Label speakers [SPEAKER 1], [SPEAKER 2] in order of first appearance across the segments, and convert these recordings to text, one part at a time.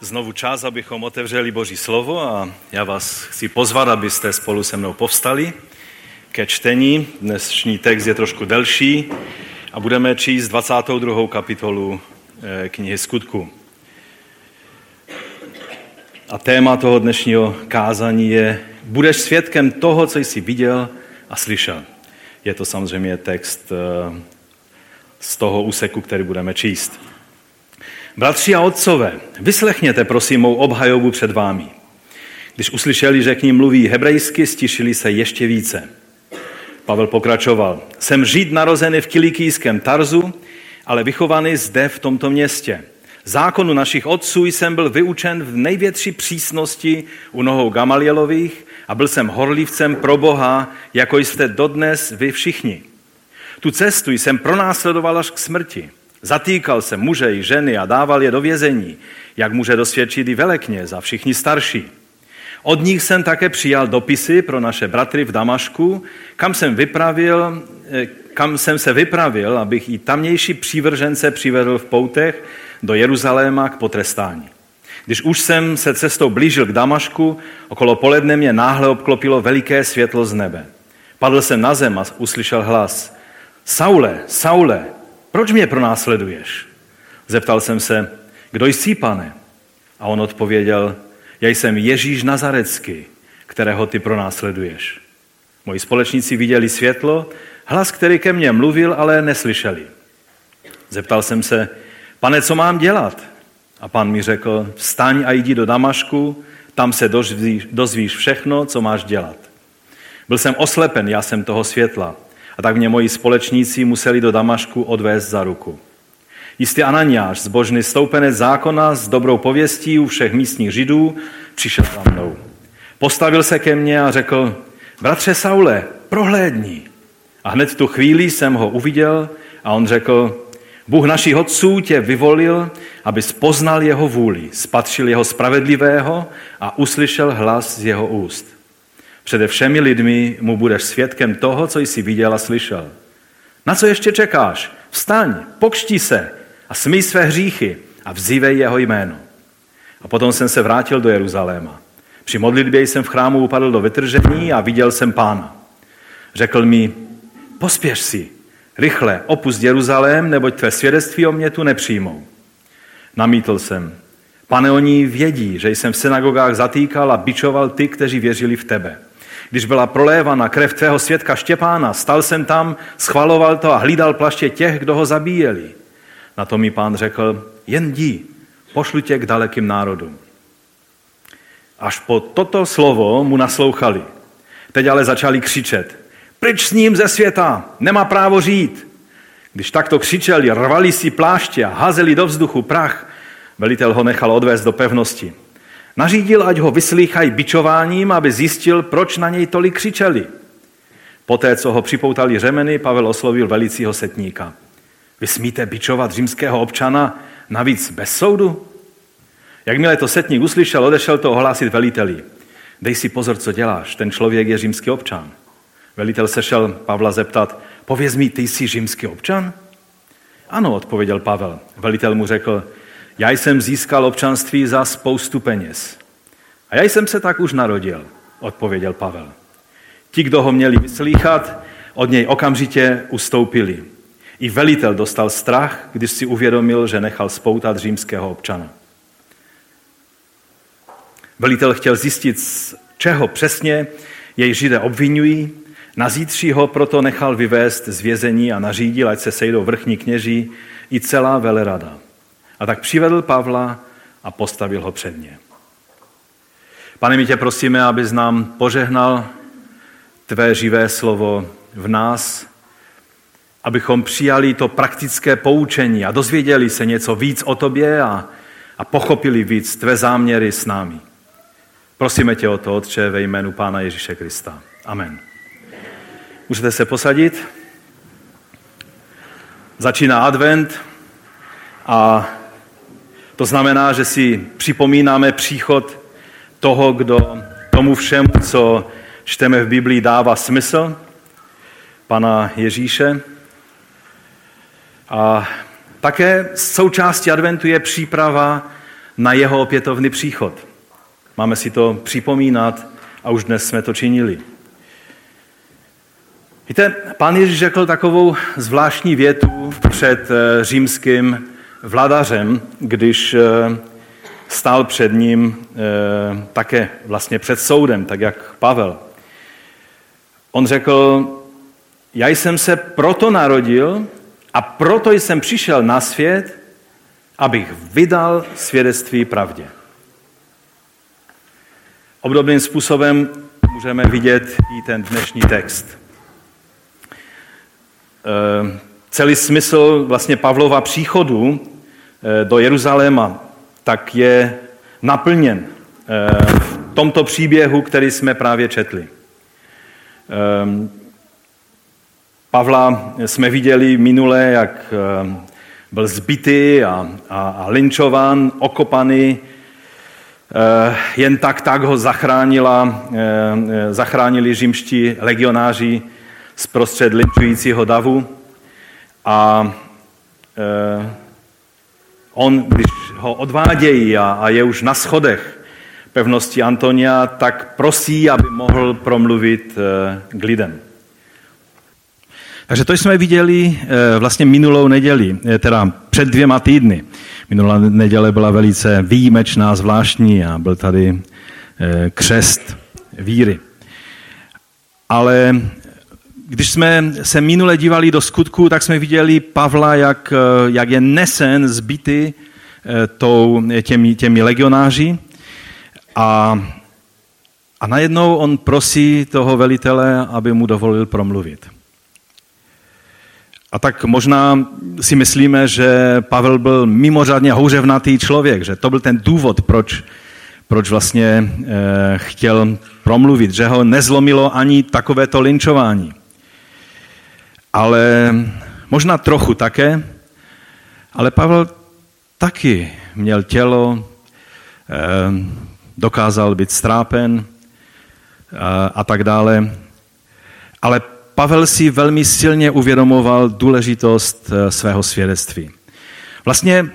[SPEAKER 1] znovu čas, abychom otevřeli Boží slovo a já vás chci pozvat, abyste spolu se mnou povstali ke čtení. Dnešní text je trošku delší a budeme číst 22. kapitolu eh, knihy Skutku. A téma toho dnešního kázání je Budeš svědkem toho, co jsi viděl a slyšel. Je to samozřejmě text eh, z toho úseku, který budeme číst. Bratři a otcové, vyslechněte prosím mou obhajobu před vámi. Když uslyšeli, že k ním mluví hebrejsky, stišili se ještě více. Pavel pokračoval. Jsem žid narozený v kilikijském Tarzu, ale vychovaný zde v tomto městě. Zákonu našich otců jsem byl vyučen v největší přísnosti u nohou Gamalielových a byl jsem horlivcem pro Boha, jako jste dodnes vy všichni. Tu cestu jsem pronásledoval až k smrti. Zatýkal se muže i ženy a dával je do vězení, jak může dosvědčit i velekně za všichni starší. Od nich jsem také přijal dopisy pro naše bratry v Damašku, kam jsem, vypravil, eh, kam jsem se vypravil, abych i tamnější přívržence přivedl v poutech do Jeruzaléma k potrestání. Když už jsem se cestou blížil k Damašku, okolo poledne mě náhle obklopilo veliké světlo z nebe. Padl jsem na zem a uslyšel hlas. Saule, Saule, proč mě pronásleduješ? Zeptal jsem se, kdo jsi, pane? A on odpověděl, já jsem Ježíš Nazarecký, kterého ty pronásleduješ. Moji společníci viděli světlo, hlas, který ke mně mluvil, ale neslyšeli. Zeptal jsem se, pane, co mám dělat? A pan mi řekl, vstaň a jdi do Damašku, tam se dozvíš, dozvíš všechno, co máš dělat. Byl jsem oslepen, já jsem toho světla. A tak mě moji společníci museli do Damašku odvést za ruku. Jistý Ananiáš, zbožný stoupenec zákona s dobrou pověstí u všech místních židů, přišel za mnou. Postavil se ke mně a řekl, bratře Saule, prohlédni. A hned tu chvíli jsem ho uviděl a on řekl, Bůh našich otců tě vyvolil, aby poznal jeho vůli, spatřil jeho spravedlivého a uslyšel hlas z jeho úst. Přede všemi lidmi mu budeš svědkem toho, co jsi viděl a slyšel. Na co ještě čekáš? Vstaň, pokští se a smí své hříchy a vzývej jeho jméno. A potom jsem se vrátil do Jeruzaléma. Při modlitbě jsem v chrámu upadl do vytržení a viděl jsem pána. Řekl mi, pospěš si, rychle opust Jeruzalém, neboť tvé svědectví o mě tu nepřijmou. Namítl jsem, pane, oni vědí, že jsem v synagogách zatýkal a bičoval ty, kteří věřili v tebe. Když byla prolévána krev tvého svědka Štěpána, stal jsem tam, schvaloval to a hlídal plaště těch, kdo ho zabíjeli. Na to mi pán řekl, jen dí, pošlu tě k dalekým národům. Až po toto slovo mu naslouchali. Teď ale začali křičet. Pryč s ním ze světa, nemá právo žít. Když takto křičeli, rvali si pláště a házeli do vzduchu prach, velitel ho nechal odvést do pevnosti. Nařídil, ať ho vyslýchají bičováním, aby zjistil, proč na něj tolik křičeli. Poté, co ho připoutali řemeny, Pavel oslovil velicího setníka. Vy smíte bičovat římského občana, navíc bez soudu? Jakmile to setník uslyšel, odešel to ohlásit veliteli. Dej si pozor, co děláš, ten člověk je římský občan. Velitel se šel Pavla zeptat, pověz mi, ty jsi římský občan? Ano, odpověděl Pavel. Velitel mu řekl, já jsem získal občanství za spoustu peněz. A já jsem se tak už narodil, odpověděl Pavel. Ti, kdo ho měli vyslýchat, od něj okamžitě ustoupili. I velitel dostal strach, když si uvědomil, že nechal spoutat římského občana. Velitel chtěl zjistit, z čeho přesně jej židé obvinují, na zítří ho proto nechal vyvést z vězení a nařídil, ať se sejdou vrchní kněží i celá velerada. A tak přivedl Pavla a postavil ho před ně. Pane, my tě prosíme, abys nám požehnal tvé živé slovo v nás, abychom přijali to praktické poučení a dozvěděli se něco víc o tobě a, a pochopili víc tvé záměry s námi. Prosíme tě o to, Otče, ve jménu Pána Ježíše Krista. Amen. Můžete se posadit. Začíná advent a to znamená, že si připomínáme příchod toho, kdo tomu všemu, co čteme v Biblii, dává smysl, pana Ježíše. A také součástí adventu je příprava na jeho opětovný příchod. Máme si to připomínat a už dnes jsme to činili. Víte, pán Ježíš řekl takovou zvláštní větu před eh, římským vladařem, když eh, stál před ním eh, také vlastně před soudem, tak jak Pavel. On řekl, já jsem se proto narodil a proto jsem přišel na svět, abych vydal svědectví pravdě. Obdobným způsobem můžeme vidět i ten dnešní text. Eh, celý smysl vlastně Pavlova příchodu eh, do Jeruzaléma tak je naplněn eh, v tomto příběhu, který jsme právě četli. Pavla jsme viděli minule, jak byl zbytý a, a, a linčován, okopaný. Jen tak tak ho zachránila, zachránili římští legionáři zprostřed linčujícího davu a e, on, když ho odvádějí a, a je už na schodech pevnosti Antonia, tak prosí, aby mohl promluvit e, k lidem. Takže to jsme viděli e, vlastně minulou neděli, e, teda před dvěma týdny. Minulá neděle byla velice výjimečná, zvláštní a byl tady křest víry. Ale když jsme se minule dívali do skutku, tak jsme viděli Pavla, jak, eh, jak je nesen, zbyty eh, tou, těmi, těmi legionáři. A, a najednou on prosí toho velitele, aby mu dovolil promluvit. A tak možná si myslíme, že Pavel byl mimořádně houřevnatý člověk, že to byl ten důvod, proč, proč vlastně e, chtěl promluvit, že ho nezlomilo ani takovéto linčování ale možná trochu také, ale Pavel taky měl tělo, eh, dokázal být strápen eh, a tak dále. Ale Pavel si velmi silně uvědomoval důležitost eh, svého svědectví. Vlastně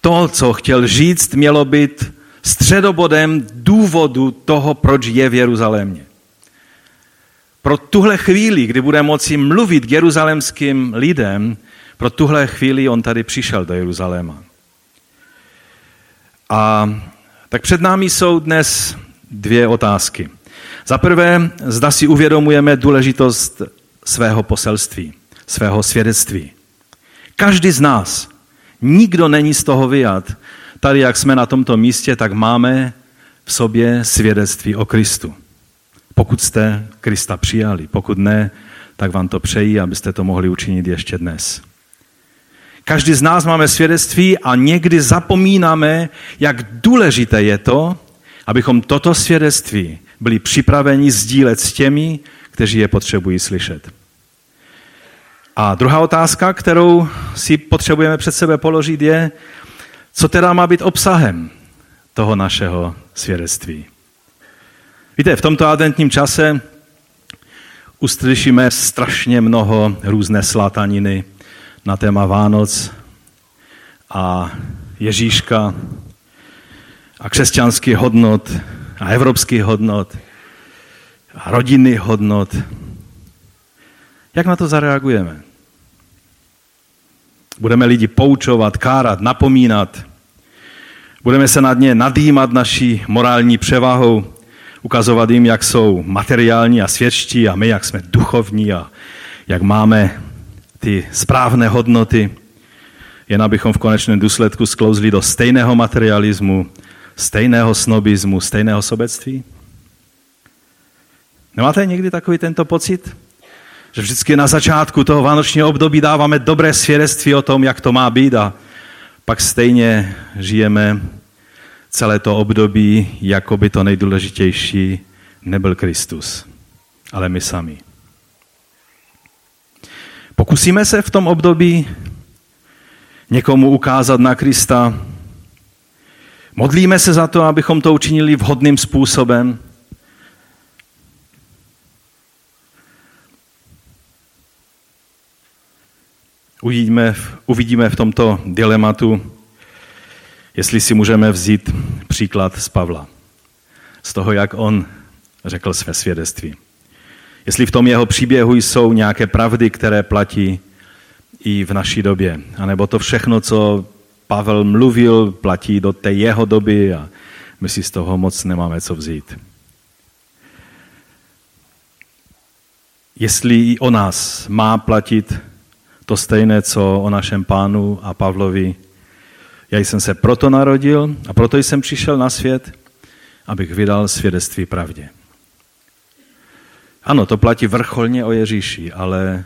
[SPEAKER 1] to, co chtěl říct, mělo být středobodem důvodu toho, proč je v Jeruzalémě pro tuhle chvíli, kdy bude moci mluvit k jeruzalemským lidem, pro tuhle chvíli on tady přišel do Jeruzaléma. A tak před námi jsou dnes dvě otázky. Za prvé, zda si uvědomujeme důležitost svého poselství, svého svědectví. Každý z nás, nikdo není z toho vyjad. Tady, jak jsme na tomto místě, tak máme v sobě svědectví o Kristu pokud jste Krista přijali. Pokud ne, tak vám to přeji, abyste to mohli učinit ještě dnes. Každý z nás máme svědectví a někdy zapomínáme, jak důležité je to, abychom toto svědectví byli připraveni sdílet s těmi, kteří je potřebují slyšet. A druhá otázka, kterou si potřebujeme před sebe položit, je, co teda má být obsahem toho našeho svědectví. Víte, v tomto adventním čase uslyšíme strašně mnoho různé slátaniny na téma Vánoc a Ježíška a křesťanských hodnot a evropských hodnot a rodinných hodnot. Jak na to zareagujeme? Budeme lidi poučovat, kárat, napomínat. Budeme se nad ně nadýmat naší morální převahou ukazovat jim, jak jsou materiální a svědčtí a my, jak jsme duchovní a jak máme ty správné hodnoty, jen abychom v konečném důsledku sklouzli do stejného materialismu, stejného snobismu, stejného sobectví? Nemáte někdy takový tento pocit? Že vždycky na začátku toho vánočního období dáváme dobré svědectví o tom, jak to má být a pak stejně žijeme celé to období, jako by to nejdůležitější nebyl Kristus, ale my sami. Pokusíme se v tom období někomu ukázat na Krista. Modlíme se za to, abychom to učinili vhodným způsobem. Uvidíme, uvidíme v tomto dilematu, Jestli si můžeme vzít příklad z Pavla, z toho, jak on řekl své svědectví. Jestli v tom jeho příběhu jsou nějaké pravdy, které platí i v naší době, anebo to všechno, co Pavel mluvil, platí do té jeho doby a my si z toho moc nemáme co vzít. Jestli i o nás má platit to stejné, co o našem pánu a Pavlovi. Já jsem se proto narodil a proto jsem přišel na svět, abych vydal svědectví pravdě. Ano, to platí vrcholně o Ježíši, ale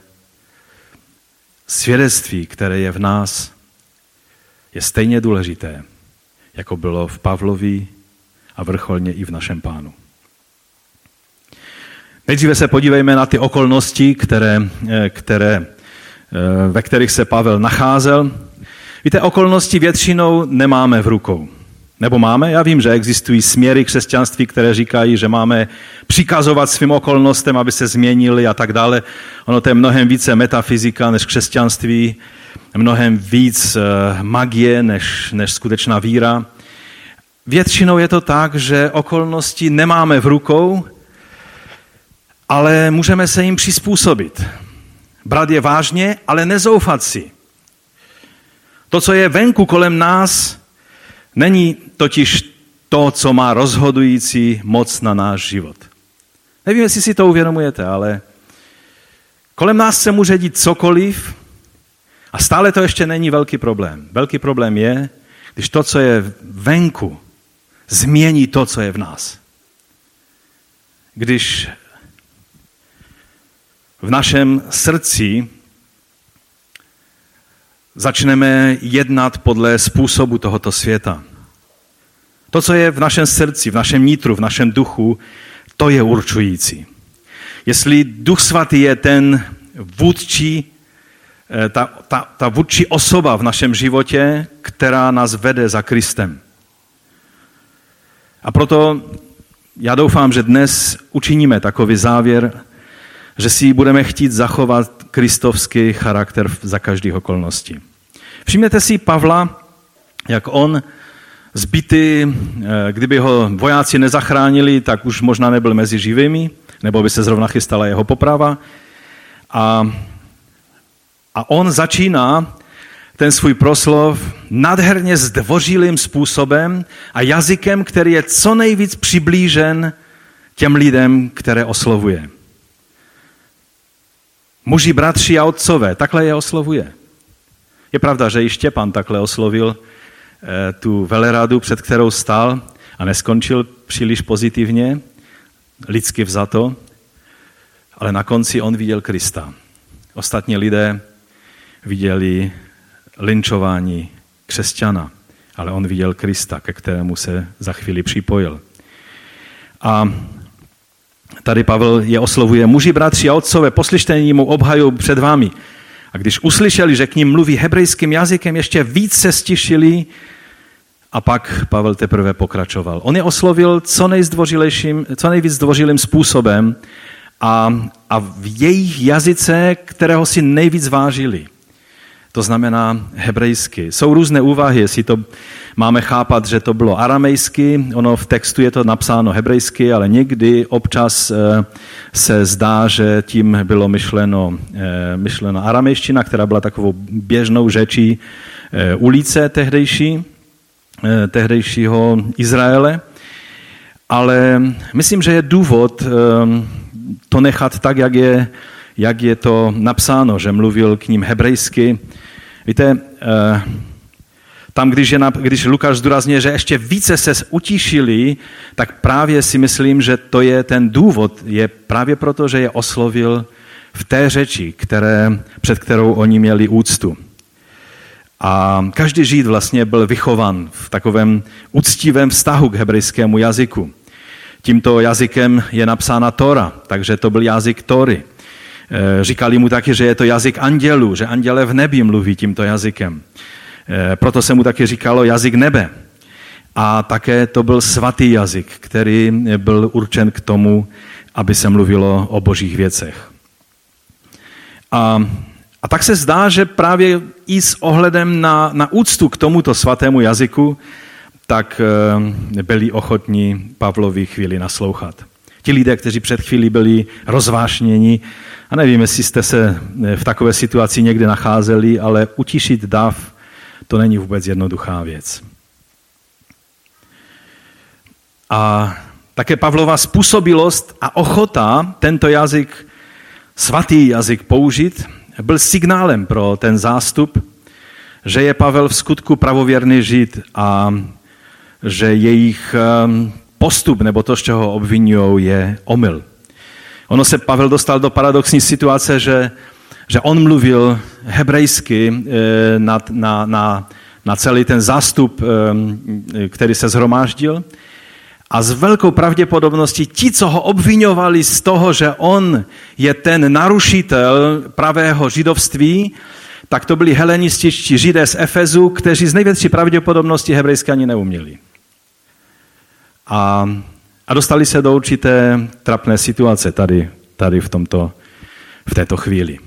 [SPEAKER 1] svědectví, které je v nás, je stejně důležité, jako bylo v Pavlovi a vrcholně i v našem pánu. Nejdříve se podívejme na ty okolnosti, které, eh, které, eh, ve kterých se Pavel nacházel. Víte, okolnosti většinou nemáme v rukou. Nebo máme? Já vím, že existují směry křesťanství, které říkají, že máme přikazovat svým okolnostem, aby se změnili a tak dále. Ono to je mnohem více metafyzika než křesťanství, mnohem víc eh, magie než, než skutečná víra. Většinou je to tak, že okolnosti nemáme v rukou, ale můžeme se jim přizpůsobit. Brát je vážně, ale nezoufat si. To, co je venku kolem nás, není totiž to, co má rozhodující moc na náš život. Nevím, jestli si to uvědomujete, ale kolem nás se může dít cokoliv a stále to ještě není velký problém. Velký problém je, když to, co je venku, změní to, co je v nás. Když v našem srdci začneme jednat podle způsobu tohoto světa. To, co je v našem srdci, v našem nitru, v našem duchu, to je určující. Jestli Duch Svatý je ten vůdčí, eh, ta, ta, ta vůdčí osoba v našem životě, která nás vede za Kristem. A proto já doufám, že dnes učiníme takový závěr, že si budeme chtít zachovat kristovský charakter za každých okolností. Všimněte si Pavla, jak on zbytý, eh, kdyby ho vojáci nezachránili, tak už možná nebyl mezi živými, nebo by se zrovna chystala jeho poprava. A, a on začíná ten svůj proslov nadherně zdvořilým způsobem a jazykem, který je co nejvíc přiblížen těm lidem, které oslovuje. Muži, bratři a otcové, takhle je oslovuje. Je pravda, že i Štěpán takhle oslovil eh, tu veleradu, před kterou stál a neskončil příliš pozitivně, lidsky vzato, ale na konci on viděl Krista. Ostatní lidé viděli linčování křesťana, ale on viděl Krista, ke kterému se za chvíli připojil. A Tady Pavel je oslovuje, muži, bratři a otcové, poslyšte mu obhaju před vámi. A když uslyšeli, že k ním mluví hebrejským jazykem, ještě víc se stišili a pak Pavel teprve pokračoval. On je oslovil co, co nejvíc zdvořilým způsobem a, a v jejich jazyce, kterého si nejvíc vážili to znamená hebrejsky. Jsou různé úvahy, jestli to máme chápat, že to bylo aramejsky, ono v textu je to napsáno hebrejsky, ale někdy občas eh, se zdá, že tím bylo myšleno, eh, myšleno aramejština, která byla takovou běžnou řečí eh, ulice tehdejší, tehdejšího Izraele. Ale myslím, že je důvod to nechat tak, jak je, jak je to napsáno, že mluvil k ním hebrejsky, Víte, eh, tam, když, je, když Lukáš zdůrazňuje, že ještě více se utíšili, tak právě si myslím, že to je ten důvod, je právě proto, že je oslovil v té řeči, které, před kterou oni měli úctu. A každý žid vlastně byl vychovan v takovém úctivém vztahu k hebrejskému jazyku. Tímto jazykem je napsána Tora, takže to byl jazyk Tory. Eh, říkali mu taky, že je to jazyk andělů, že anděle v nebi mluví tímto jazykem. Eh, proto se mu taky říkalo jazyk nebe. A také to byl svatý jazyk, který byl určen k tomu, aby se mluvilo o božích věcech. A, A tak se zdá, že právě i s ohledem na, na úctu k tomuto svatému jazyku, tak eh, byli ochotní Pavlovi chvíli naslouchat. Ti lidé, kteří před chvíli byli rozvášněni, a nevím, jestli jste se v takové situaci někdy nacházeli, ale utišit dav, to není vůbec jednoduchá věc. A také Pavlova způsobilost a ochota tento jazyk, svatý jazyk použít, byl signálem pro ten zástup, že je Pavel v skutku pravověrný žid a že jejich ehm, postup nebo to, z čeho obvinují, je omyl. Ono se Pavel dostal do paradoxní situace, že, že on mluvil hebrejsky eh, na, na, na, na celý ten zástup, ehm, který se zhromáždil. A s velkou pravděpodobností ti, co ho obvinovali z toho, že on je ten narušitel pravého židovství, tak to byli helenističtí židé z Efezu, kteří z největší pravděpodobnosti hebrejsky ani neuměli. A, a dostali se do určité trapné situace tady, tady v, tomto, v této chvíli.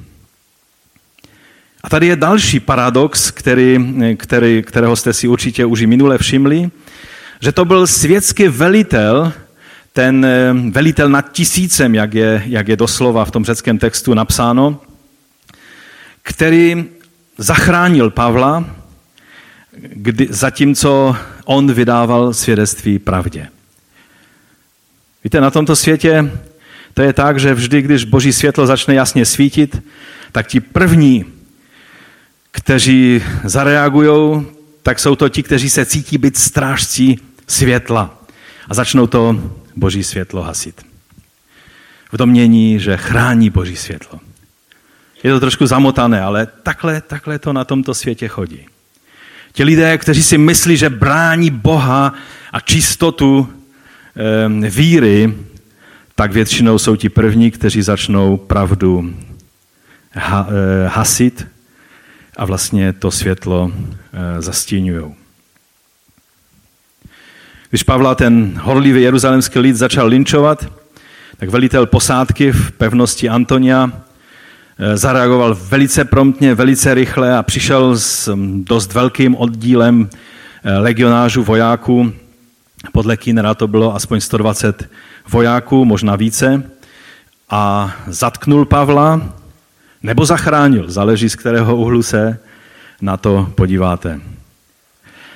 [SPEAKER 1] A tady je další paradox, který, který, kterého jste si určitě už i minule všimli, že to byl světský velitel, ten eh, velitel nad tisícem, jak je, jak je doslova v tom řeckém textu napsáno, který zachránil Pavla, kdy, zatímco on vydával svědectví pravdě. Víte, na tomto světě to je tak, že vždy, když boží světlo začne jasně svítit, tak ti první, kteří zareagují, tak jsou to ti, kteří se cítí být strážcí světla a začnou to boží světlo hasit. V domění, že chrání boží světlo. Je to trošku zamotané, ale takhle, takhle to na tomto světě chodí. Ti lidé, kteří si myslí, že brání Boha a čistotu víry, tak většinou jsou ti první, kteří začnou pravdu ha, e, hasit a vlastně to světlo e, zastínují. Když Pavla ten horlivý jeruzalemský lid začal linčovat, tak velitel posádky v pevnosti Antonia eh, zareagoval velice promptně, velice rychle a přišel s mm, dost velkým oddílem eh, legionářů, vojáků. Podle Kínera to bylo aspoň 120 vojáků, možná více. A zatknul Pavla nebo zachránil, záleží z kterého úhlu se na to podíváte.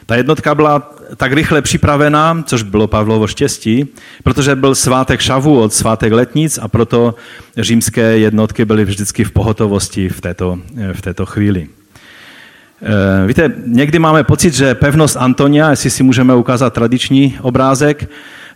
[SPEAKER 1] Ta jednotka byla tak rychle připravená, což bylo Pavlovo štěstí, protože byl svátek šavu od svátek letnic a proto římské jednotky byly vždycky v pohotovosti v této, v této chvíli. Eh, víte, někdy máme pocit, že pevnost Antonia, jestli si můžeme ukázat tradiční obrázek,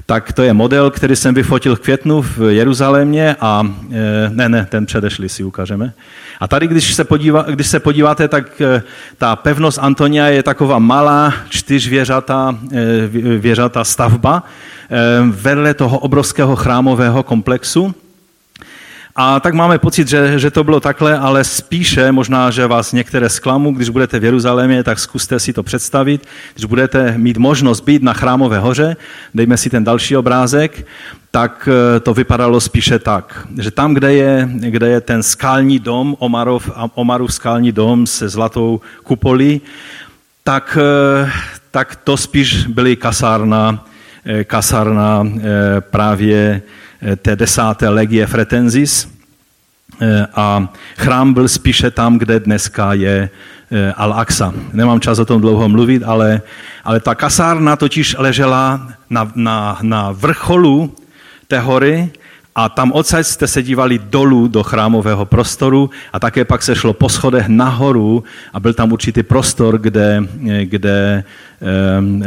[SPEAKER 1] tak to je model, který jsem vyfotil v květnu v Jeruzalémě a eh, ne, ne, ten předešli si ukážeme. A tady, když se, podívá, když se podíváte, tak eh, ta pevnost Antonia je taková malá čtyřvěřatá eh, věřatá stavba vedle toho obrovského chrámového komplexu. A tak máme pocit, že, že to bylo takhle, ale spíše možná, že vás některé zklamu, když budete v Jeruzalémě, tak zkuste si to představit. Když budete mít možnost být na chrámové hoře, dejme si ten další obrázek, tak eh, to vypadalo spíše tak, že tam, kde je, kde je ten skální dom, Omarov, Omarův skální dom se zlatou kupolí, tak, eh, tak to spíš byly kasárna, eh, kasárna právě té desáté legie Fretensis a chrám byl spíše tam, kde dneska je Al-Aqsa. Nemám čas o tom dlouho mluvit, ale, ale ta kasárna totiž ležela na, na, na vrcholu té hory a tam odsaď jste se dívali dolů do chrámového prostoru a také pak se šlo po schodech nahoru a byl tam určitý prostor, kde, kde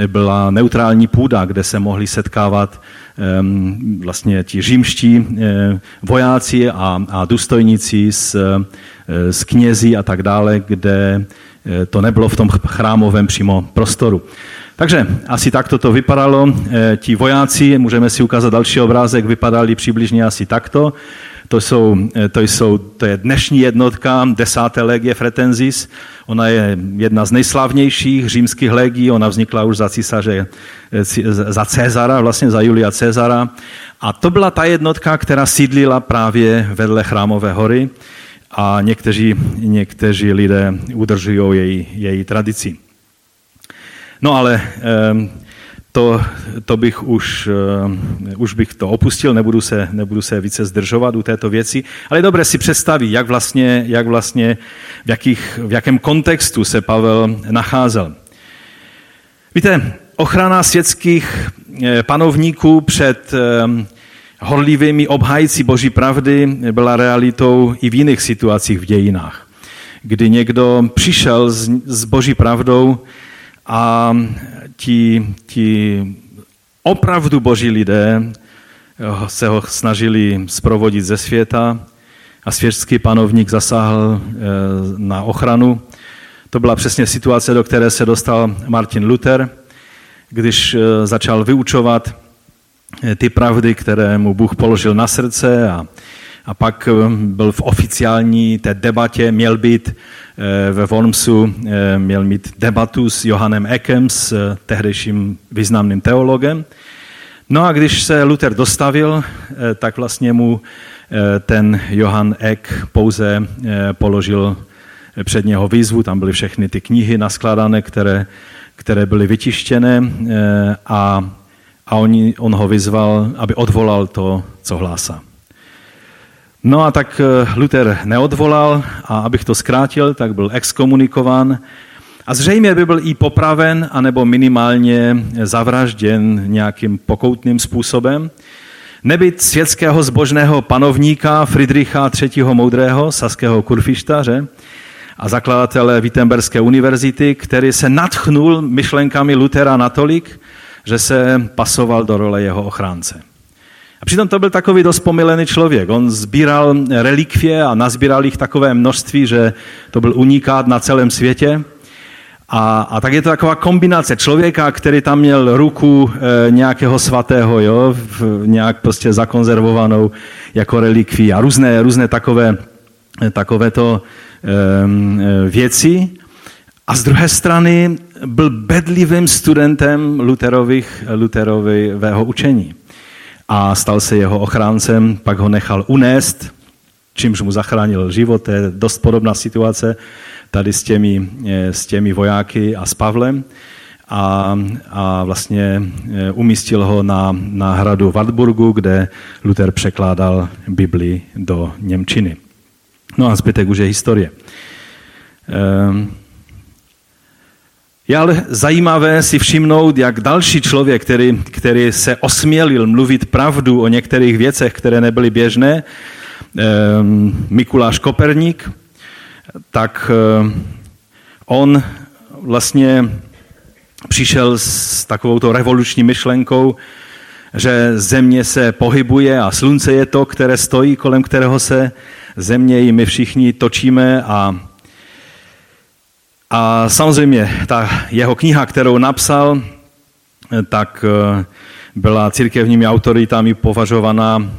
[SPEAKER 1] byla neutrální půda, kde se mohli setkávat vlastně ti římští vojáci a, a důstojníci s, s knězi a tak dále, kde to nebylo v tom chrámovém přímo prostoru. Takže asi takto to vypadalo. E, ti vojáci, můžeme si ukázat další obrázek, vypadali přibližně asi takto. To, jsou, e, to, jsou, to je dnešní jednotka desáté legie Fretensis. Ona je jedna z nejslavnějších římských legií, ona vznikla už za císaře, e, za Cezara, vlastně za Julia Cezara. A to byla ta jednotka, která sídlila právě vedle Chrámové hory a někteří, někteří lidé udržují její, její tradici. No ale to, to bych už, už bych to opustil, nebudu se, nebudu se více zdržovat u této věci, ale je dobré si představit, jak vlastně, jak vlastně v, jakých, v jakém kontextu se Pavel nacházel. Víte, ochrana světských eh, panovníků před horlivými obhájci Boží pravdy byla realitou i v jiných situacích v dějinách, kdy někdo přišel s, s Boží pravdou a ti, ti opravdu boží lidé se ho snažili zprovodit ze světa a světský panovník zasáhl eh, na ochranu. To byla přesně situace, do které se dostal Martin Luther, když eh, začal vyučovat eh, ty pravdy, které mu Bůh položil na srdce a, a pak byl v oficiální té debatě, měl být Eh, ve Wormsu eh, měl mít debatu s Johannem Eckem, s eh, tehdejším významným teologem. No a když se Luther dostavil, tak vlastně mu ten Johann Eck pouze položil před něho výzvu, tam byly všechny ty knihy naskladané, které, které byly vytištěné a, a on, on ho vyzval, aby odvolal to, co hlásá. No a tak eh, Luther neodvolal a abych to zkrátil, tak byl exkomunikován a zřejmě by byl i popraven, anebo minimálně zavražděn nějakým pokoutným způsobem. Nebyt světského zbožného panovníka Friedricha III. Moudrého, saského kurfištaře a zakladatele Wittenberské univerzity, který se natchnul myšlenkami Lutera natolik, že se pasoval do role jeho ochránce. A přitom to byl takový dost pomilený člověk. On sbíral relikvie a nazbíral jich takové množství, že to byl unikát na celém světě. A, a tak je to taková kombinace člověka, který tam měl ruku e, nějakého svatého, jo, v, nějak prostě zakonzervovanou jako relikví a různé, různé takové, takovéto e, věci. A z druhé strany byl bedlivým studentem Luterových, Luterového učení a stal se jeho ochráncem, pak ho nechal unést, čímž mu zachránil život. To je dost podobná situace tady s těmi, eh, s těmi vojáky a s Pavlem. A, a vlastně eh, umístil ho na, na hradu Wartburgu, kde Luther překládal Bibli do Němčiny. No a zbytek už je historie. Ehm, je ale zajímavé si všimnout, jak další člověk, který, který se osmělil mluvit pravdu o některých věcech, které nebyly běžné, ehm, Mikuláš Koperník, tak eh, on vlastně přišel s takovou revoluční myšlenkou, že země se pohybuje a slunce je to, které stojí, kolem kterého se země i my všichni točíme a a samozřejmě ta jeho kniha, kterou napsal, tak eh, byla církevními autoritami považovaná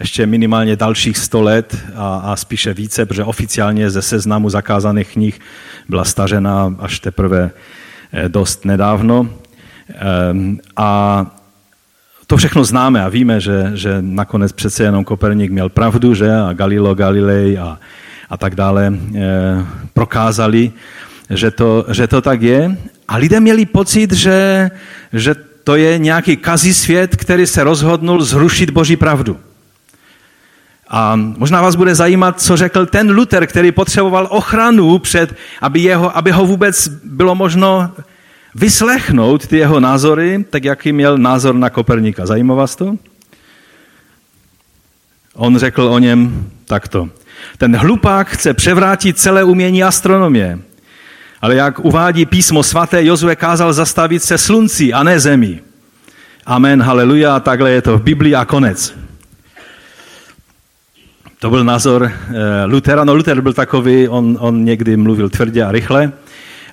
[SPEAKER 1] ještě minimálně dalších 100 let a, a spíše více, protože oficiálně ze seznamu zakázaných knih byla stažena až teprve eh, dost nedávno. Ehm, a to všechno známe a víme, že, že nakonec přece jenom Koperník měl pravdu, že a Galileo Galilei a, a tak dále eh, prokázali, že to, že to tak je. A lidé měli pocit, že, že to je nějaký kazí svět, který se rozhodnul zrušit Boží pravdu. A možná vás bude zajímat, co řekl ten Luther, který potřeboval ochranu před, aby, jeho, aby ho vůbec bylo možno vyslechnout ty jeho názory, tak jaký měl názor na Koperníka. Zajímá vás to? On řekl o něm takto. Ten hlupák chce převrátit celé umění astronomie. Ale jak uvádí písmo svaté, Jozue kázal zastavit se slunci a ne zemi. Amen, haleluja, takhle je to v Biblii a konec. To byl názor eh, Lutera. No Luther byl takový, on, on někdy mluvil tvrdě a rychle,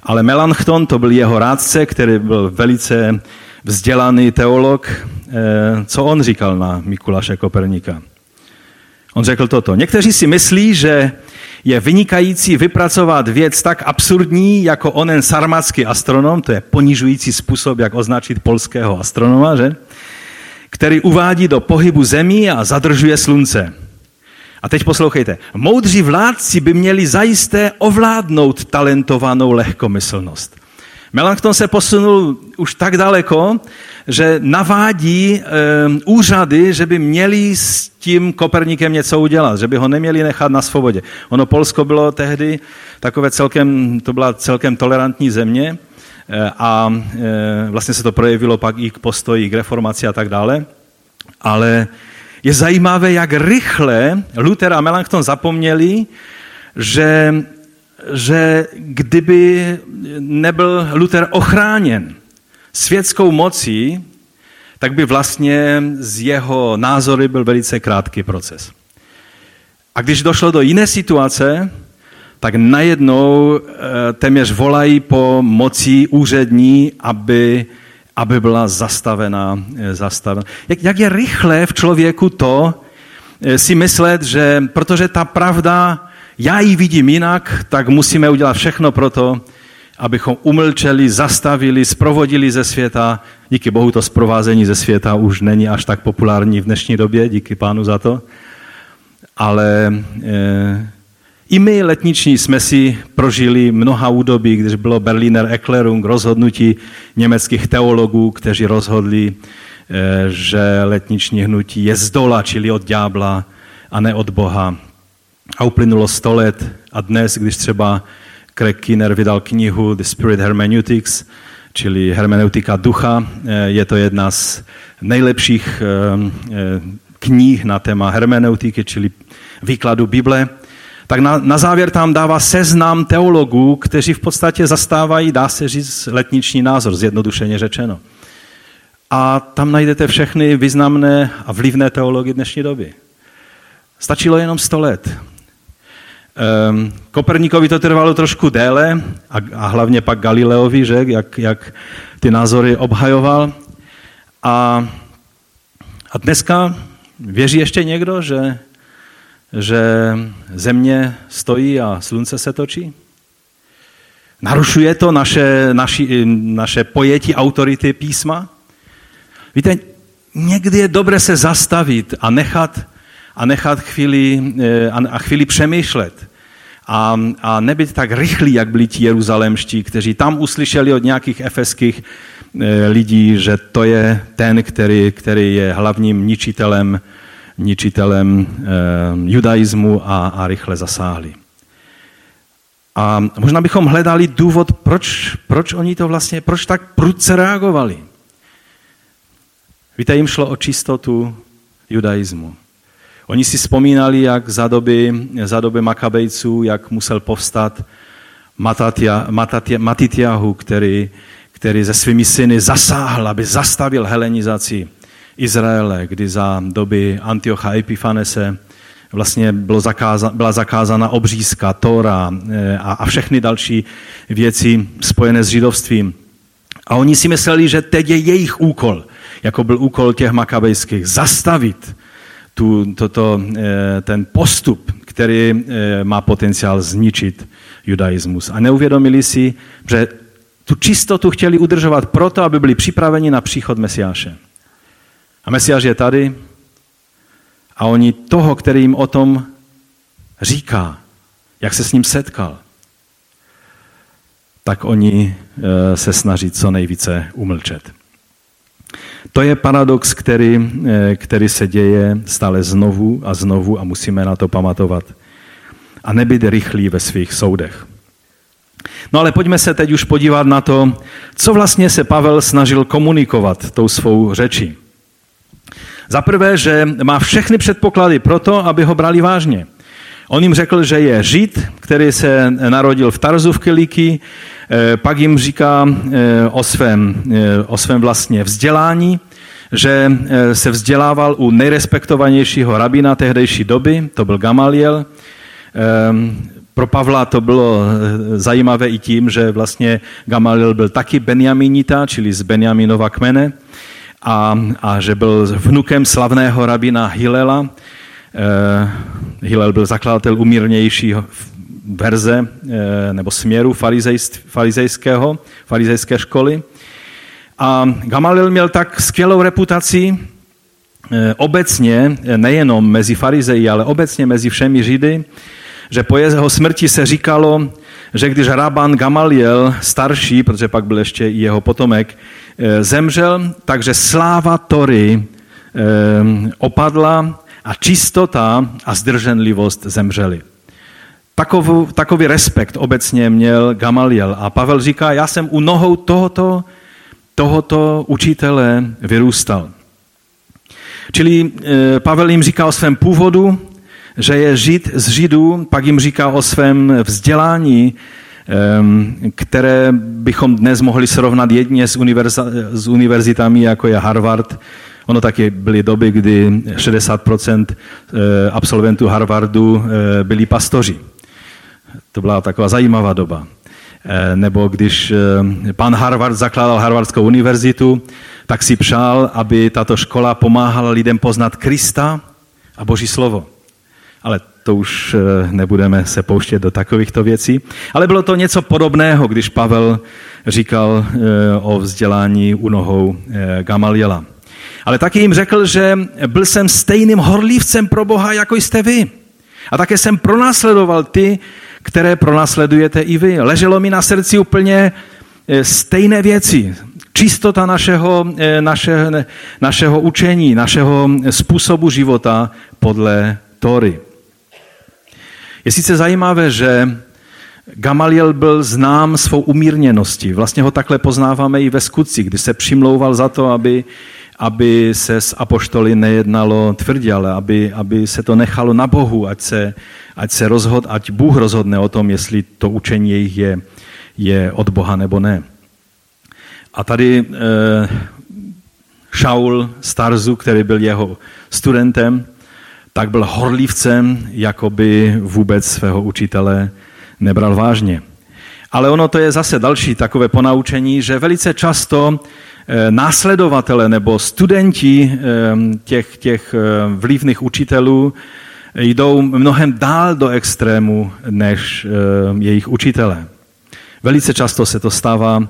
[SPEAKER 1] ale Melanchthon, to byl jeho rádce, který byl velice vzdělaný teolog. Eh, co on říkal na Mikuláše Koperníka? On řekl toto. Někteří si myslí, že je vynikající vypracovat věc tak absurdní, jako onen sarmatský astronom, to je ponižující způsob, jak označit polského astronoma, že? který uvádí do pohybu zemí a zadržuje slunce. A teď poslouchejte. Moudří vládci by měli zajisté ovládnout talentovanou lehkomyslnost. Melanchthon se posunul už tak daleko, že navádí e, úřady, že by měli s tím Koperníkem něco udělat, že by ho neměli nechat na svobodě. Ono Polsko bylo tehdy takové celkem, to byla celkem tolerantní země e, a e, vlastně se to projevilo pak i k postoji, k reformaci a tak dále. Ale je zajímavé, jak rychle Luther a Melanchthon zapomněli, že, že kdyby nebyl Luther ochráněn světskou mocí, tak by vlastně z jeho názory byl velice krátký proces. A když došlo do jiné situace, tak najednou eh, téměř volají po moci úřední, aby aby byla zastavena. Eh, zastavena. Jak, jak je rychle v člověku to eh, si myslet, že protože ta pravda, já ji vidím jinak, tak musíme udělat všechno pro to, abychom umlčeli, zastavili, sprovodili ze světa. Díky Bohu to zprovázení ze světa už není až tak populární v dnešní době, díky pánu za to. Ale eh, i my letniční jsme si prožili mnoha údobí, když bylo Berliner Erklärung, rozhodnutí německých teologů, kteří rozhodli, eh, že letniční hnutí je z dola, čili od ďábla a ne od Boha. A uplynulo sto let a dnes, když třeba Craig Kinner vydal knihu The Spirit Hermeneutics, čili hermeneutika ducha, eh, je to jedna z nejlepších eh, knih na téma hermeneutiky, čili výkladu Bible tak na, na závěr tam dává seznam teologů, kteří v podstatě zastávají, dá se říct, letniční názor, zjednodušeně řečeno. A tam najdete všechny významné a vlivné teologie dnešní doby. Stačilo jenom 100 let. Um, Koperníkovi to trvalo trošku déle a, a hlavně pak Galileovi, že, jak, jak ty názory obhajoval. A, a dneska věří ještě někdo, že že země stojí a slunce se točí? Narušuje to naše, naši, naše pojetí autority písma? Víte, někdy je dobré se zastavit a nechat, a nechat chvíli, eh, a, chvíli přemýšlet. A, a nebyt tak rychlí, jak byli ti jeruzalemští, kteří tam uslyšeli od nějakých efeských eh, lidí, že to je ten, který, který je hlavním ničitelem ničitelem eh, judaismu a, a rychle zasáhli. A možná bychom hledali důvod, proč, proč oni to vlastně, proč tak prudce reagovali. Víte, jim šlo o čistotu judaismu. Oni si vzpomínali, jak za doby, za doby Makabejců, jak musel povstat Matatia, Matatia, Matitiahu, který, který se svými syny zasáhl, aby zastavil helenizaci Izraele, kdy za doby Antiocha Epifanese vlastně bylo zakáza, byla zakázána obřízka, Tora eh, a, a všechny další věci spojené s židovstvím. A oni si mysleli, že teď je jejich úkol, jako byl úkol těch makabejských, zastavit tu, toto, eh, ten postup, který eh, má potenciál zničit judaismus. A neuvědomili si, že tu čistotu chtěli udržovat proto, aby byli připraveni na příchod Mesiáše. A Mesiáš je tady a oni toho, který jim o tom říká, jak se s ním setkal, tak oni eh, se snaží co nejvíce umlčet. To je paradox, který, eh, který se děje stále znovu a znovu a musíme na to pamatovat. A nebyt rychlí ve svých soudech. No ale pojďme se teď už podívat na to, co vlastně se Pavel snažil komunikovat tou svou řečí. Za prvé, že má všechny předpoklady pro to, aby ho brali vážně. On jim řekl, že je Žid, který se narodil v Tarzu v Kelíky, eh, pak jim říká eh, o svém, eh, o svém vlastně vzdělání, že se vzdělával u nejrespektovanějšího rabina tehdejší doby, to byl Gamaliel. Pro Pavla to bylo zajímavé i tím, že vlastně Gamaliel byl taky Benjaminita, čili z Benjaminova kmene a, a že byl vnukem slavného rabina Hilela. Eh, Hillel byl zakladatel umírnější verze eh, nebo směru farizejského, farizejské školy. A Gamaliel měl tak skvělou reputaci, obecně, nejenom mezi farizeji, ale obecně mezi všemi Židy, že po jeho smrti se říkalo, že když Rabban Gamaliel, starší, protože pak byl ještě i jeho potomek, eh, zemřel, takže sláva Tory eh, opadla a čistota a zdrženlivost zemřely. Takový, takový respekt obecně měl Gamaliel. A Pavel říká, já jsem u nohou tohoto, tohoto učitele vyrůstal. Čili eh, Pavel jim říká o svém původu, že je žid z židů, pak jim říká o svém vzdělání, které bychom dnes mohli srovnat jedně s univerzitami, jako je Harvard. Ono taky byly doby, kdy 60% eh, absolventů Harvardu eh, byli pastoři. To byla taková zajímavá doba. Eh, nebo když pan Harvard zakládal Harvardskou univerzitu, tak si přál, aby tato škola pomáhala lidem poznat Krista a Boží slovo ale to už nebudeme se pouštět do takovýchto věcí. Ale bylo to něco podobného, když Pavel říkal o vzdělání u nohou Gamaliela. Ale taky jim řekl, že byl jsem stejným horlívcem pro Boha, jako jste vy. A také jsem pronásledoval ty, které pronásledujete i vy. Leželo mi na srdci úplně stejné věci. Čistota našeho, naše, našeho učení, našeho způsobu života podle Tory. Je sice zajímavé, že Gamaliel byl znám svou umírněností. Vlastně ho takhle poznáváme i ve skutci, kdy se přimlouval za to, aby, aby se s apoštoly nejednalo tvrdě, ale aby, aby se to nechalo na Bohu, ať, se, ať, se rozhod, ať Bůh rozhodne o tom, jestli to učení jejich je, je od Boha nebo ne. A tady e, Šaul Starzu, který byl jeho studentem, tak byl horlivcem, jako by vůbec svého učitele nebral vážně. Ale ono to je zase další takové ponaučení, že velice často následovatele nebo studenti eh, těch, těch eh, vlivných učitelů jdou mnohem dál do extrému než jejich učitele. Velice často se to stává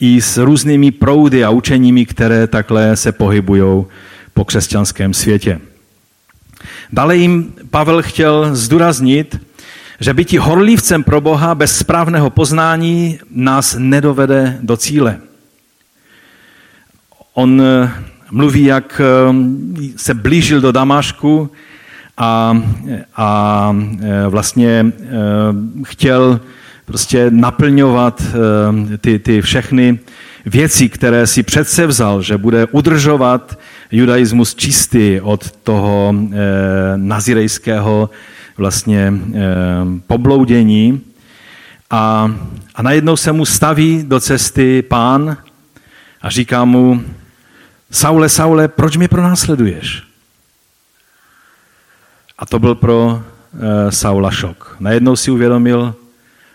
[SPEAKER 1] i s různými proudy a učeními, které takhle se pohybují po křesťanském světě. Dále jim Pavel chtěl zdůraznit, že bytí horlivcem pro Boha bez správného poznání nás nedovede do cíle. On eh, mluví, jak eh, se blížil do Damašku a, a eh, vlastně chtěl prostě naplňovat ty, ty všechny věci, které si přece vzal, že bude udržovat judaismus čistý od toho e, nazirejského vlastně e, pobloudění. A, a najednou se mu staví do cesty pán a říká mu, Saule, Saule, proč mě pronásleduješ? A to byl pro e, Saula šok. Najednou si uvědomil,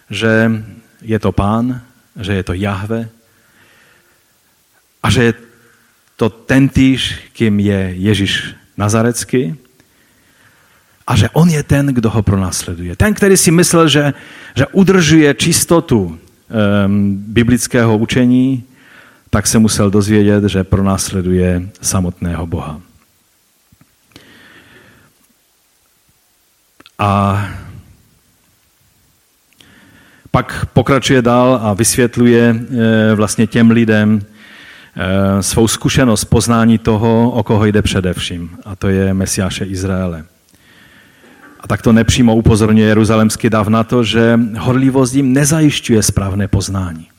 [SPEAKER 1] že je to pán, že je to Jahve, a že je to tentýž, kým je Ježíš Nazarecký a že on je ten, kdo ho pronásleduje. Ten, který si myslel, že, že udržuje čistotu um, biblického učení, tak se musel dozvědět, že pronásleduje samotného Boha. A pak pokračuje dál a vysvětluje e, vlastně těm lidem, Eh, svou zkušenost poznání toho, o koho jde především, a to je Mesiáše Izraele. A tak to nepřímo upozorňuje jeruzalemský dav na to, že horlivost jim nezajišťuje správné poznání.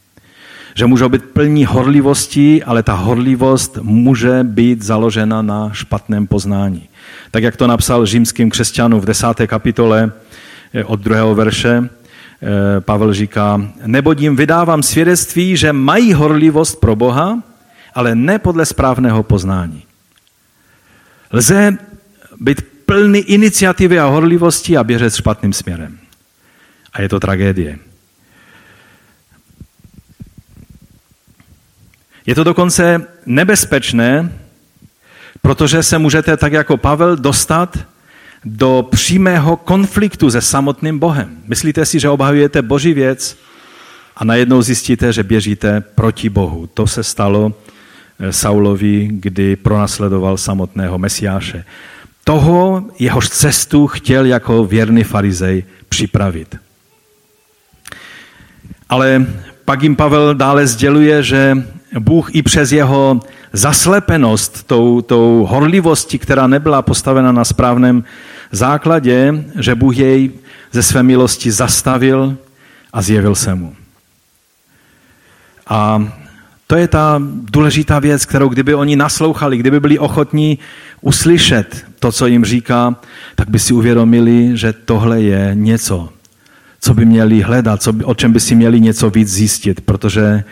[SPEAKER 1] Že můžou být plní horlivostí, ale ta horlivost může být založena na špatném poznání. Tak jak to napsal římským křesťanům v desáté kapitole eh, od druhého verše, eh, Pavel říká, neboť jim vydávám svědectví, že mají horlivost pro Boha, ale ne podle správného poznání. Lze být plný iniciativy a horlivosti a běžet špatným směrem. A je to tragédie. Je to dokonce nebezpečné, protože se můžete tak jako Pavel dostat do přímého konfliktu se samotným Bohem. Myslíte si, že obhajujete Boží věc a najednou zjistíte, že běžíte proti Bohu. To se stalo Saulovi, kdy pronásledoval samotného Mesiáše. Toho jehož cestu chtěl jako věrný farizej připravit. Ale pak jim Pavel dále sděluje, že Bůh i přes jeho zaslepenost tou, tou horlivostí, která nebyla postavena na správném základě, že Bůh jej ze své milosti zastavil a zjevil se mu. A to je ta důležitá věc, kterou kdyby oni naslouchali, kdyby byli ochotní uslyšet to, co jim říká, tak by si uvědomili, že tohle je něco, co by měli hledat, co by, o čem by si měli něco víc zjistit, protože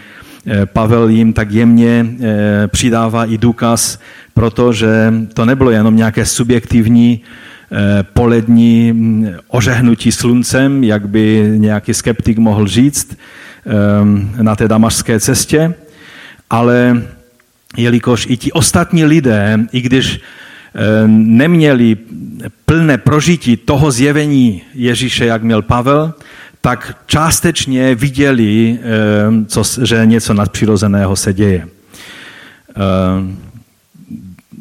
[SPEAKER 1] Pavel jim tak jemně eh, přidává i důkaz, protože to nebylo jenom nějaké subjektivní eh, polední mm, ožehnutí sluncem, jak by nějaký skeptik mohl říct na té damašské cestě, ale jelikož i ti ostatní lidé, i když neměli plné prožití toho zjevení Ježíše, jak měl Pavel, tak částečně viděli, co, že něco nadpřirozeného se děje.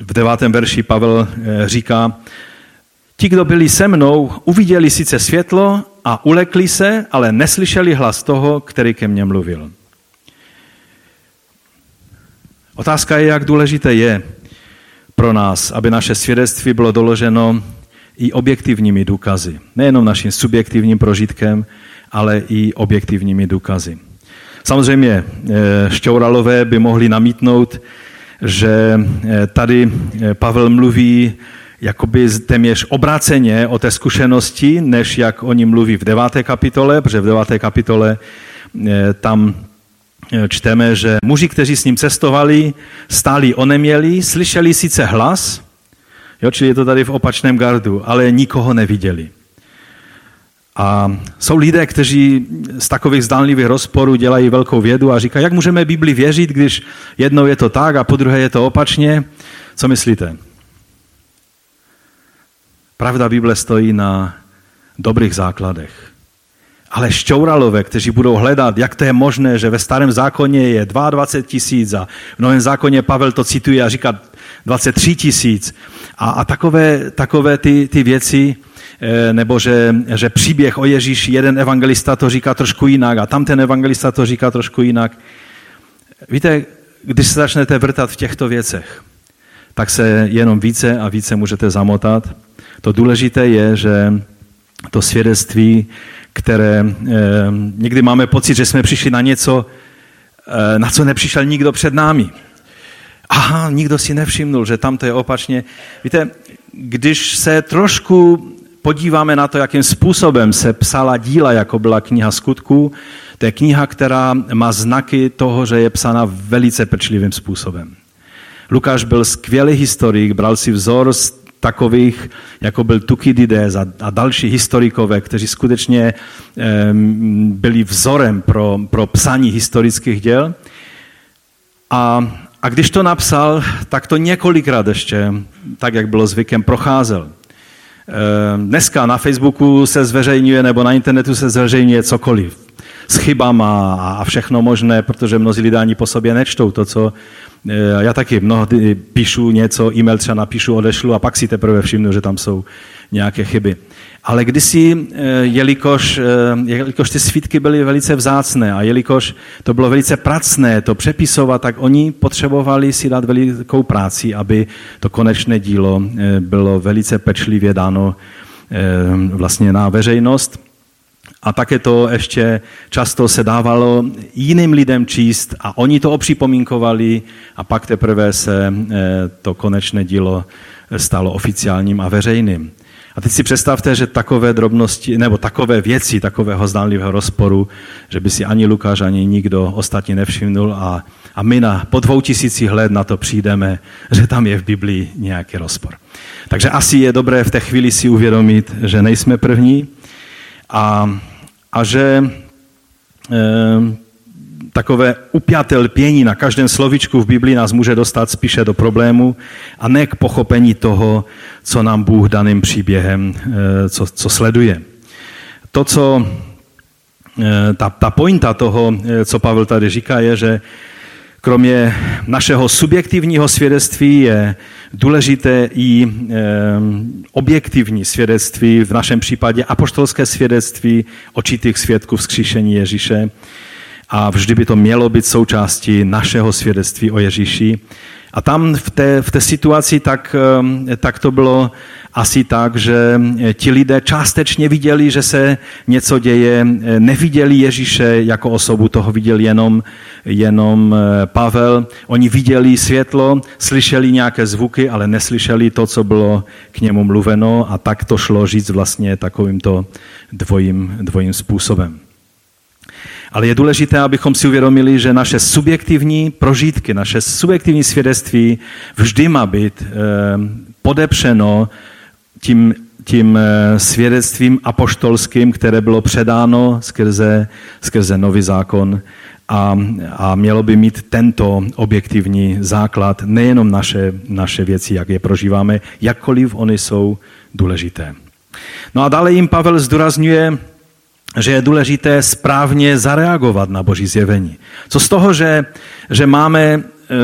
[SPEAKER 1] V devátém verši Pavel eh, říká, ti, kdo byli se mnou, uviděli sice světlo a ulekli se, ale neslyšeli hlas toho, který ke mně mluvil. Otázka je, jak důležité je pro nás, aby naše svědectví bylo doloženo i objektivními důkazy. Nejenom naším subjektivním prožitkem, ale i objektivními důkazy. Samozřejmě eh, šťouralové by mohli namítnout, že eh, tady eh, Pavel mluví jakoby téměř obráceně o té zkušenosti, než jak oni mluví v deváté kapitole, protože v deváté kapitole tam čteme, že muži, kteří s ním cestovali, stáli oneměli, slyšeli sice hlas, jo, čili je to tady v opačném gardu, ale nikoho neviděli. A jsou lidé, kteří z takových zdánlivých rozporů dělají velkou vědu a říkají, jak můžeme Bibli věřit, když jednou je to tak a po druhé je to opačně. Co myslíte? Pravda Bible stojí na dobrých základech. Ale šťouralové, kteří budou hledat, jak to je možné, že ve starém zákoně je 22 tisíc a v novém zákoně Pavel to cituje a říká 23 tisíc. A, a takové, takové ty, ty věci, eh, nebo že, že příběh o Ježíši, jeden evangelista to říká trošku jinak a tam ten evangelista to říká trošku jinak. Víte, když se začnete vrtat v těchto věcech, tak se jenom více a více můžete zamotat. To důležité je, že to svědectví které eh, někdy máme pocit, že jsme přišli na něco, eh, na co nepřišel nikdo před námi. Aha, nikdo si nevšimnul, že tam to je opačně. Víte, když se trošku podíváme na to, jakým způsobem se psala díla, jako byla kniha skutků, to je kniha, která má znaky toho, že je psána velice pečlivým způsobem. Lukáš byl skvělý historik, bral si vzor z takových, jako byl Tukidides a, a další historikové, kteří skutečně um, byli vzorem pro, pro psaní historických děl. A, a když to napsal, tak to několikrát ještě, tak jak bylo zvykem, procházel. Dneska na Facebooku se zveřejňuje nebo na internetu se zveřejňuje cokoliv s chybama a všechno možné, protože mnozí lidé ani po sobě nečtou to, co, Eh, já taky mnohdy píšu něco, e-mail třeba napíšu, odešlu a pak si teprve všimnu, že tam jsou nějaké chyby. Ale kdysi, eh, jelikož, eh, jelikož ty svítky byly velice vzácné a jelikož to bylo velice pracné to přepisovat, tak oni potřebovali si dát velikou práci, aby to konečné dílo bylo velice pečlivě dáno vlastně na veřejnost. A také to ještě často se dávalo jiným lidem číst a oni to opřipomínkovali a pak teprve se eh, to konečné dílo stalo oficiálním a veřejným. A teď si představte, že takové drobnosti, nebo takové věci, takového zdánlivého rozporu, že by si ani Lukáš, ani nikdo ostatní nevšimnul a, a my na, po dvou tisících let na to přijdeme, že tam je v Biblii nějaký rozpor. Takže asi je dobré v té chvíli si uvědomit, že nejsme první, a, a že e, takové upjaté lpění na každém slovičku v Biblii nás může dostat spíše do problému a ne k pochopení toho, co nám Bůh daným příběhem, e, co, co sleduje. To, co e, ta, ta pointa toho, co Pavel tady říká, je, že Kromě našeho subjektivního svědectví je důležité i objektivní svědectví, v našem případě apoštolské svědectví očitých svědků vzkříšení Ježíše. A vždy by to mělo být součástí našeho svědectví o Ježíši. A tam v té, v té situaci tak, tak to bylo asi tak, že ti lidé částečně viděli, že se něco děje, neviděli Ježíše jako osobu, toho viděl jenom, jenom eh, Pavel. Oni viděli světlo, slyšeli nějaké zvuky, ale neslyšeli to, co bylo k němu mluveno a tak to šlo říct vlastně takovýmto dvojím, dvojím způsobem. Ale je důležité, abychom si uvědomili, že naše subjektivní prožitky, naše subjektivní svědectví vždy má být eh, podepřeno tím, tím eh, svědectvím apoštolským, které bylo předáno skrze, skrze nový zákon a, a mělo by mít tento objektivní základ, nejenom naše, naše věci, jak je prožíváme, jakkoliv oni jsou důležité. No a dále jim Pavel zdůrazňuje, že je důležité správně zareagovat na boží zjevení. Co z toho, že, že máme eh,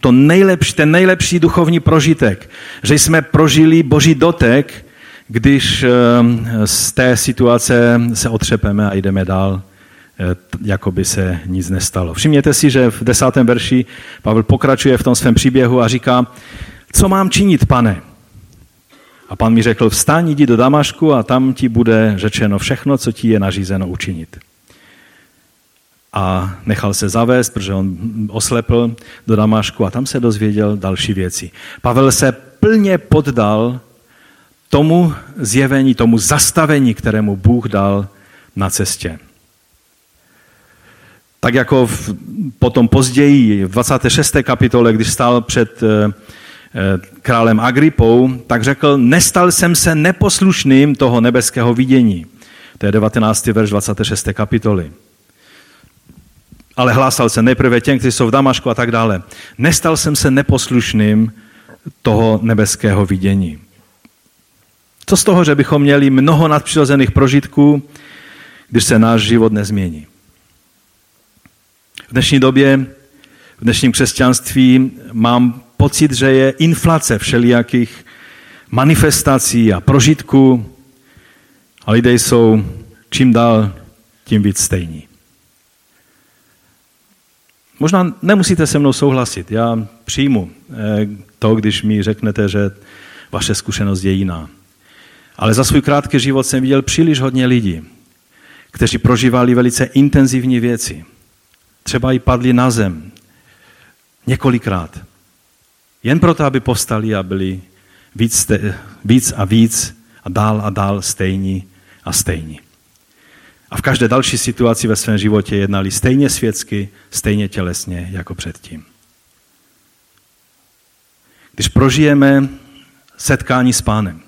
[SPEAKER 1] to nejlepší, ten nejlepší duchovní prožitek, že jsme prožili boží dotek, když eh, z té situace se otřepeme a jdeme dál, eh, jako by se nic nestalo. Všimněte si, že v desátém verši Pavel pokračuje v tom svém příběhu a říká, co mám činit, pane? A pan mi řekl, vstaň, jdi do Damašku a tam ti bude řečeno všechno, co ti je nařízeno učinit. A nechal se zavést, protože on oslepl do Damašku a tam se dozvěděl další věci. Pavel se plně poddal tomu zjevení, tomu zastavení, kterému Bůh dal na cestě. Tak jako v, potom později v 26. kapitole, když stál před eh, králem Agripou, tak řekl, nestal jsem se neposlušným toho nebeského vidění. To je 19. verš 26. kapitoly. Ale hlásal se nejprve těm, kteří jsou v Damašku a tak dále. Nestal jsem se neposlušným toho nebeského vidění. Co z toho, že bychom měli mnoho nadpřirozených prožitků, když se náš život nezmění? V dnešní době, v dnešním křesťanství mám pocit, že je inflace všelijakých manifestací a prožitků a lidé jsou čím dál tím víc stejní. Možná nemusíte se mnou souhlasit, já přijmu eh, to, když mi řeknete, že vaše zkušenost je jiná. Ale za svůj krátký život jsem viděl příliš hodně lidí, kteří prožívali velice intenzivní věci. Třeba i padli na zem několikrát. Jen proto, aby povstali a byli víc, víc a víc a dál a dál stejní a stejní. A v každé další situaci ve svém životě jednali stejně světsky, stejně tělesně jako předtím. Když prožijeme setkání s pánem.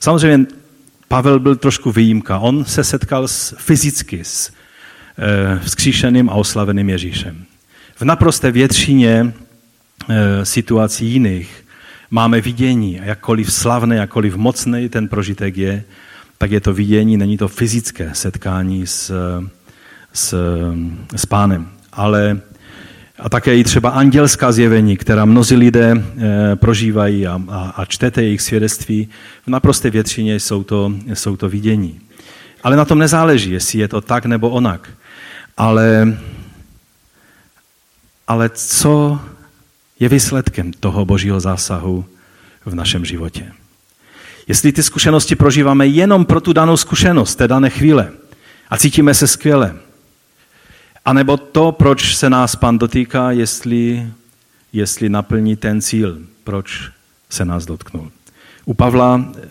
[SPEAKER 1] Samozřejmě Pavel byl trošku výjimka. On se setkal s, fyzicky s e, vzkříšeným a oslaveným Ježíšem. V naprosté většině situací jiných máme vidění. Jakkoliv slavné, jakkoliv mocný ten prožitek je, tak je to vidění, není to fyzické setkání s, s, s pánem. Ale a také i třeba andělská zjevení, která mnozí lidé e, prožívají a, a, a čtete jejich svědectví, v naprosté většině jsou to, jsou to vidění. Ale na tom nezáleží, jestli je to tak nebo onak. Ale, ale co je výsledkem toho božího zásahu v našem životě. Jestli ty zkušenosti prožíváme jenom pro tu danou zkušenost, té dané chvíle a cítíme se skvěle, anebo to, proč se nás pan dotýká, jestli, jestli naplní ten cíl, proč se nás dotknul. U Pavla eh,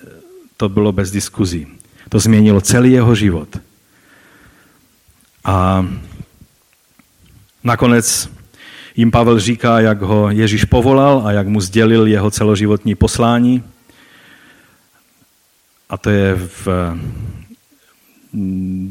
[SPEAKER 1] to bylo bez diskuzí. To změnilo celý jeho život. A nakonec jim Pavel říká, jak ho Ježíš povolal a jak mu sdělil jeho celoživotní poslání. A to je v,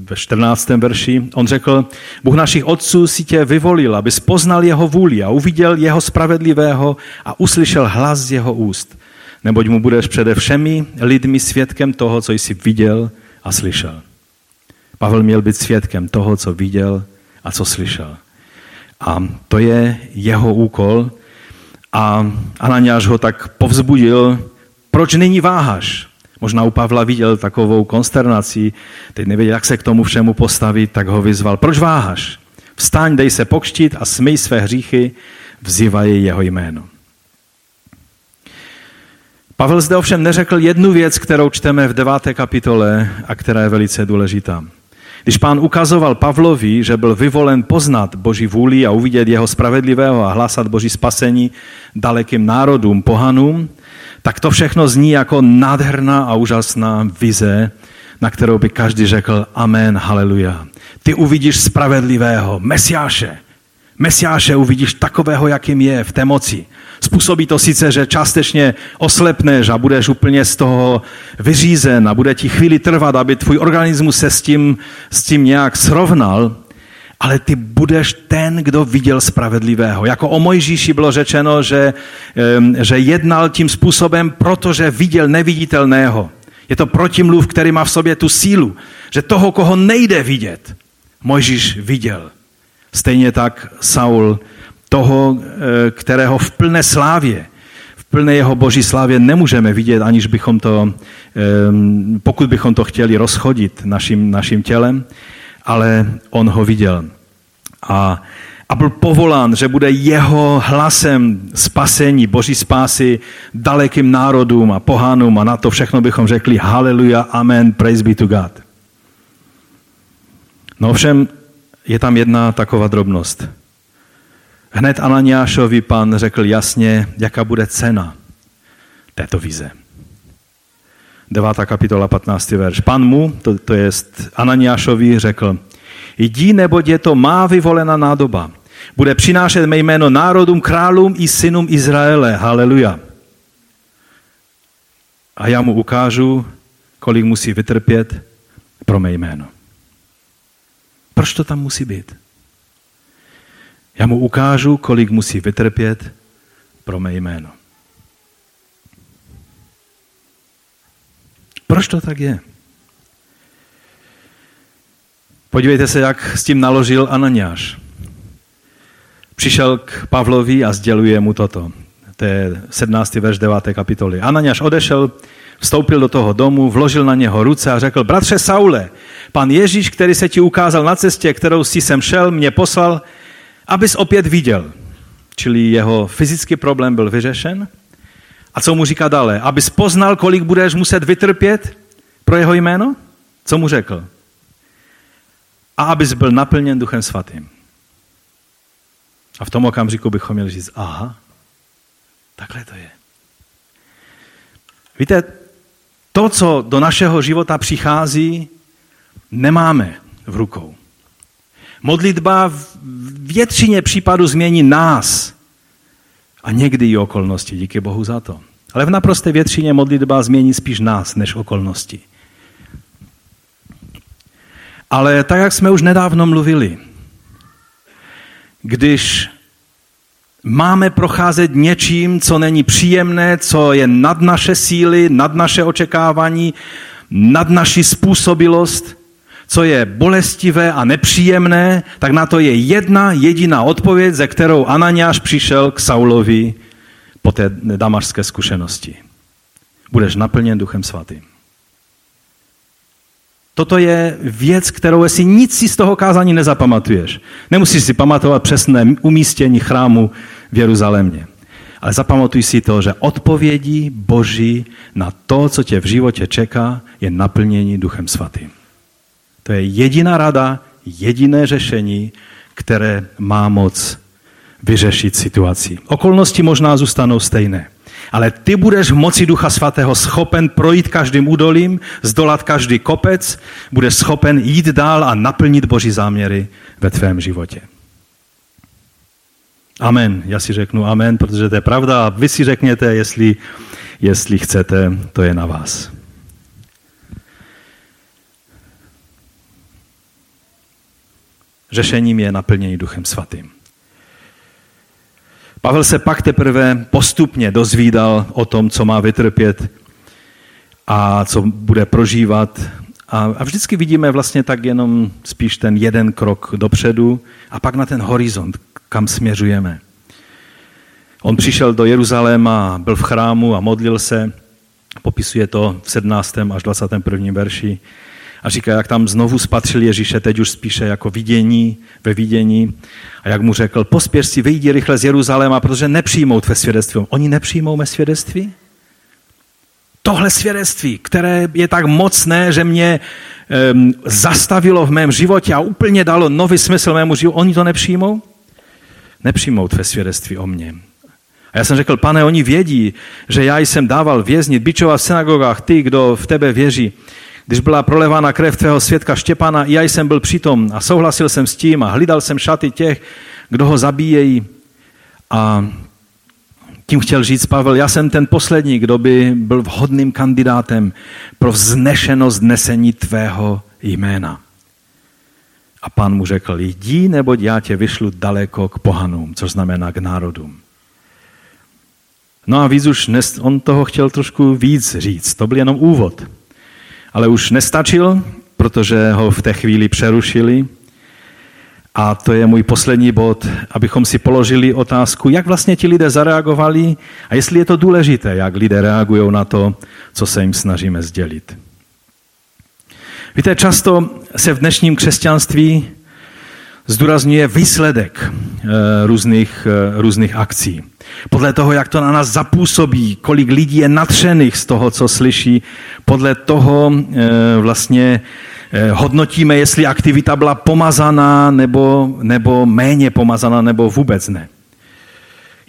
[SPEAKER 1] ve 14. verši. On řekl, Bůh našich otců si tě vyvolil, aby poznal jeho vůli a uviděl jeho spravedlivého a uslyšel hlas z jeho úst. Neboť mu budeš přede všemi lidmi svědkem toho, co jsi viděl a slyšel. Pavel měl být svědkem toho, co viděl a co slyšel. A to je jeho úkol. A Ananiáš ho tak povzbudil, proč nyní váháš? Možná u Pavla viděl takovou konsternaci, teď nevěděl, jak se k tomu všemu postavit, tak ho vyzval. Proč váháš? Vstaň, dej se pokštit a smej své hříchy, vzývají jeho jméno. Pavel zde ovšem neřekl jednu věc, kterou čteme v deváté kapitole a která je velice důležitá. Když pán ukazoval Pavlovi, že byl vyvolen poznat Boží vůli a uvidět jeho spravedlivého a hlásat Boží spasení dalekým národům, pohanům, tak to všechno zní jako nádherná a úžasná vize, na kterou by každý řekl Amen, haleluja. Ty uvidíš spravedlivého, Mesiáše. Mesiáše uvidíš takového, jakým je v té moci. Způsobí to sice, že částečně oslepneš a budeš úplně z toho vyřízen a bude ti chvíli trvat, aby tvůj organismus se s tím, s tím nějak srovnal, ale ty budeš ten, kdo viděl spravedlivého. Jako o Mojžíši bylo řečeno, že, že jednal tím způsobem, protože viděl neviditelného. Je to protimluv, který má v sobě tu sílu, že toho, koho nejde vidět, Mojžíš viděl. Stejně tak Saul, toho, eh, kterého v plné slávě, v plné jeho boží slávě nemůžeme vidět, aniž bychom to, pokud bychom to chtěli rozchodit naším, naším tělem, ale on ho viděl. A, a byl povolán, že bude jeho hlasem spasení, boží spásy dalekým národům a pohánům a na to všechno bychom řekli haleluja, amen, praise be to God. No ovšem je tam jedna taková drobnost. Hned Ananiášovi pan řekl jasně, jaká bude cena této vize. 9. kapitola 15. verš. Pan mu, to, to je Ananiášovi, řekl, jdi, neboť je to má vyvolená nádoba. Bude přinášet mé jméno národům, králům i synům Izraele. Haleluja. A já mu ukážu, kolik musí vytrpět pro mé jméno. Proč to tam musí být? Já mu ukážu, kolik musí vytrpět pro mé jméno. Proč to tak je? Podívejte se, jak s tím naložil Ananiáš. Přišel k Pavlovi a sděluje mu toto. To je 17. verš 9. kapitoly. Ananiáš odešel, vstoupil do toho domu, vložil na něho ruce a řekl, bratře Saule, pan Ježíš, který se ti ukázal na cestě, kterou si sem šel, mě poslal, abys opět viděl. Čili jeho fyzický problém byl vyřešen. A co mu říká dále? Abys poznal, kolik budeš muset vytrpět pro jeho jméno? Co mu řekl? A abys byl naplněn Duchem Svatým. A v tom okamžiku bychom měli říct, aha, takhle to je. Víte, to, co do našeho života přichází, nemáme v rukou. Modlitba v většině případů změní nás a někdy i okolnosti. Díky Bohu za to. Ale v naprosté většině modlitba změní spíš nás než okolnosti. Ale tak, jak jsme už nedávno mluvili, když máme procházet něčím, co není příjemné, co je nad naše síly, nad naše očekávání, nad naši způsobilost, co je bolestivé a nepříjemné, tak na to je jedna jediná odpověď, ze kterou Ananiáš přišel k Saulovi po té damašské zkušenosti. Budeš naplněn Duchem Svatým. Toto je věc, kterou si nic si z toho kázání nezapamatuješ. Nemusíš si pamatovat přesné umístění chrámu v Jeruzalémě. Ale zapamatuj si to, že odpovědí Boží na to, co tě v životě čeká, je naplnění Duchem Svatým. To je jediná rada, jediné řešení, které má moc vyřešit situaci. Okolnosti možná zůstanou stejné. Ale ty budeš v moci Ducha Svatého schopen projít každým údolím, zdolat každý kopec, budeš schopen jít dál a naplnit Boží záměry ve tvém životě. Amen. Já si řeknu amen, protože to je pravda a vy si řekněte, jestli, jestli chcete, to je na vás. Řešením je naplnění Duchem Svatým. Pavel se pak teprve postupně dozvídal o tom, co má vytrpět a co bude prožívat. A, a vždycky vidíme vlastně tak jenom spíš ten jeden krok dopředu a pak na ten horizont, kam směřujeme. On přišel do Jeruzaléma, byl v chrámu a modlil se. Popisuje to v 17. až 21. verši. A říká, jak tam znovu spatřil Ježíše, teď už spíše jako vidění, ve vidění. A jak mu řekl, pospěš si, vyjdi rychle z Jeruzaléma, protože nepřijmou tvé svědectví. Oni nepřijmou mé svědectví? Tohle svědectví, které je tak mocné, že mě um, zastavilo v mém životě a úplně dalo nový smysl mému životu, oni to nepřijmou? Nepřijmou tvé svědectví o mně. A já jsem řekl, pane, oni vědí, že já jsem dával věznit, bičovat v synagogách ty, kdo v tebe věří. Když byla prolevána krev tvého svědka Štěpana, já jsem byl přitom a souhlasil jsem s tím a hlídal jsem šaty těch, kdo ho zabíjejí. A tím chtěl říct Pavel, já jsem ten poslední, kdo by byl vhodným kandidátem pro vznešenost nesení tvého jména. A pán mu řekl, jdi, neboť já tě vyšlu daleko k pohanům, což znamená k národům. No a víc už, on toho chtěl trošku víc říct, to byl jenom úvod. Ale už nestačil, protože ho v té chvíli přerušili. A to je můj poslední bod, abychom si položili otázku, jak vlastně ti lidé zareagovali a jestli je to důležité, jak lidé reagují na to, co se jim snažíme sdělit. Víte, často se v dnešním křesťanství zdůrazňuje výsledek eh, různých, eh, různých akcí. Podle toho, jak to na nás zapůsobí, kolik lidí je natřených z toho, co slyší, podle toho eh, vlastně hodnotíme, jestli aktivita byla pomazaná nebo, nebo méně pomazaná nebo vůbec ne.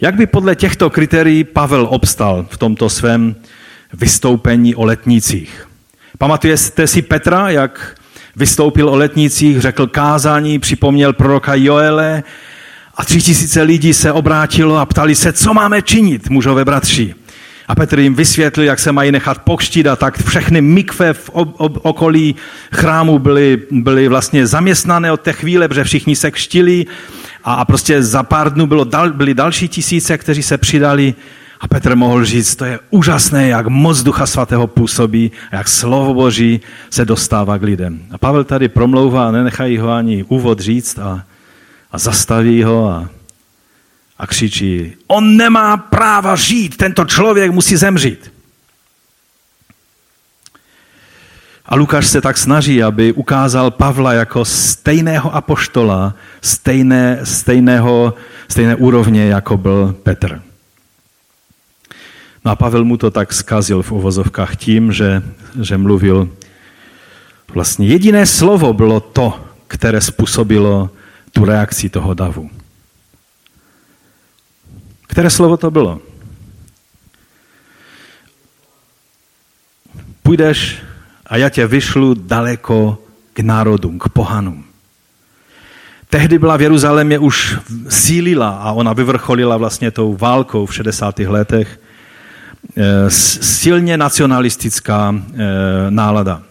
[SPEAKER 1] Jak by podle těchto kritérií Pavel obstal v tomto svém vystoupení o letnících? Pamatujete si Petra, jak vystoupil o letnicích, řekl kázání, připomněl proroka Joele a tři tisíce lidí se obrátilo a ptali se, co máme činit, mužové bratři. A Petr jim vysvětlil, jak se mají nechat pokštit a tak všechny mikve v okolí chrámu byly, byly vlastně zaměstnané od té chvíle, protože všichni se kštili a, a prostě za pár dnů bylo dal, byly další tisíce, kteří se přidali a Petr mohl říct, to je úžasné, jak moc Ducha Svatého působí jak slovo Boží se dostává k lidem. A Pavel tady promlouvá nenechají ho ani úvod říct a, a zastaví ho a, a křičí, on nemá práva žít, tento člověk musí zemřít. A Lukáš se tak snaží, aby ukázal Pavla jako stejného apoštola, stejné, stejného, stejné úrovně, jako byl Petr. No a Pavel mu to tak zkazil v uvozovkách tím, že, že mluvil, vlastně jediné slovo bylo to, které způsobilo tu reakci toho davu. Které slovo to bylo? Půjdeš a já tě vyšlu daleko k národům, k pohanům. Tehdy byla v Jeruzalémě už sílila a ona vyvrcholila vlastně tou válkou v 60. letech Eh, silně nacionalistická eh, nálada.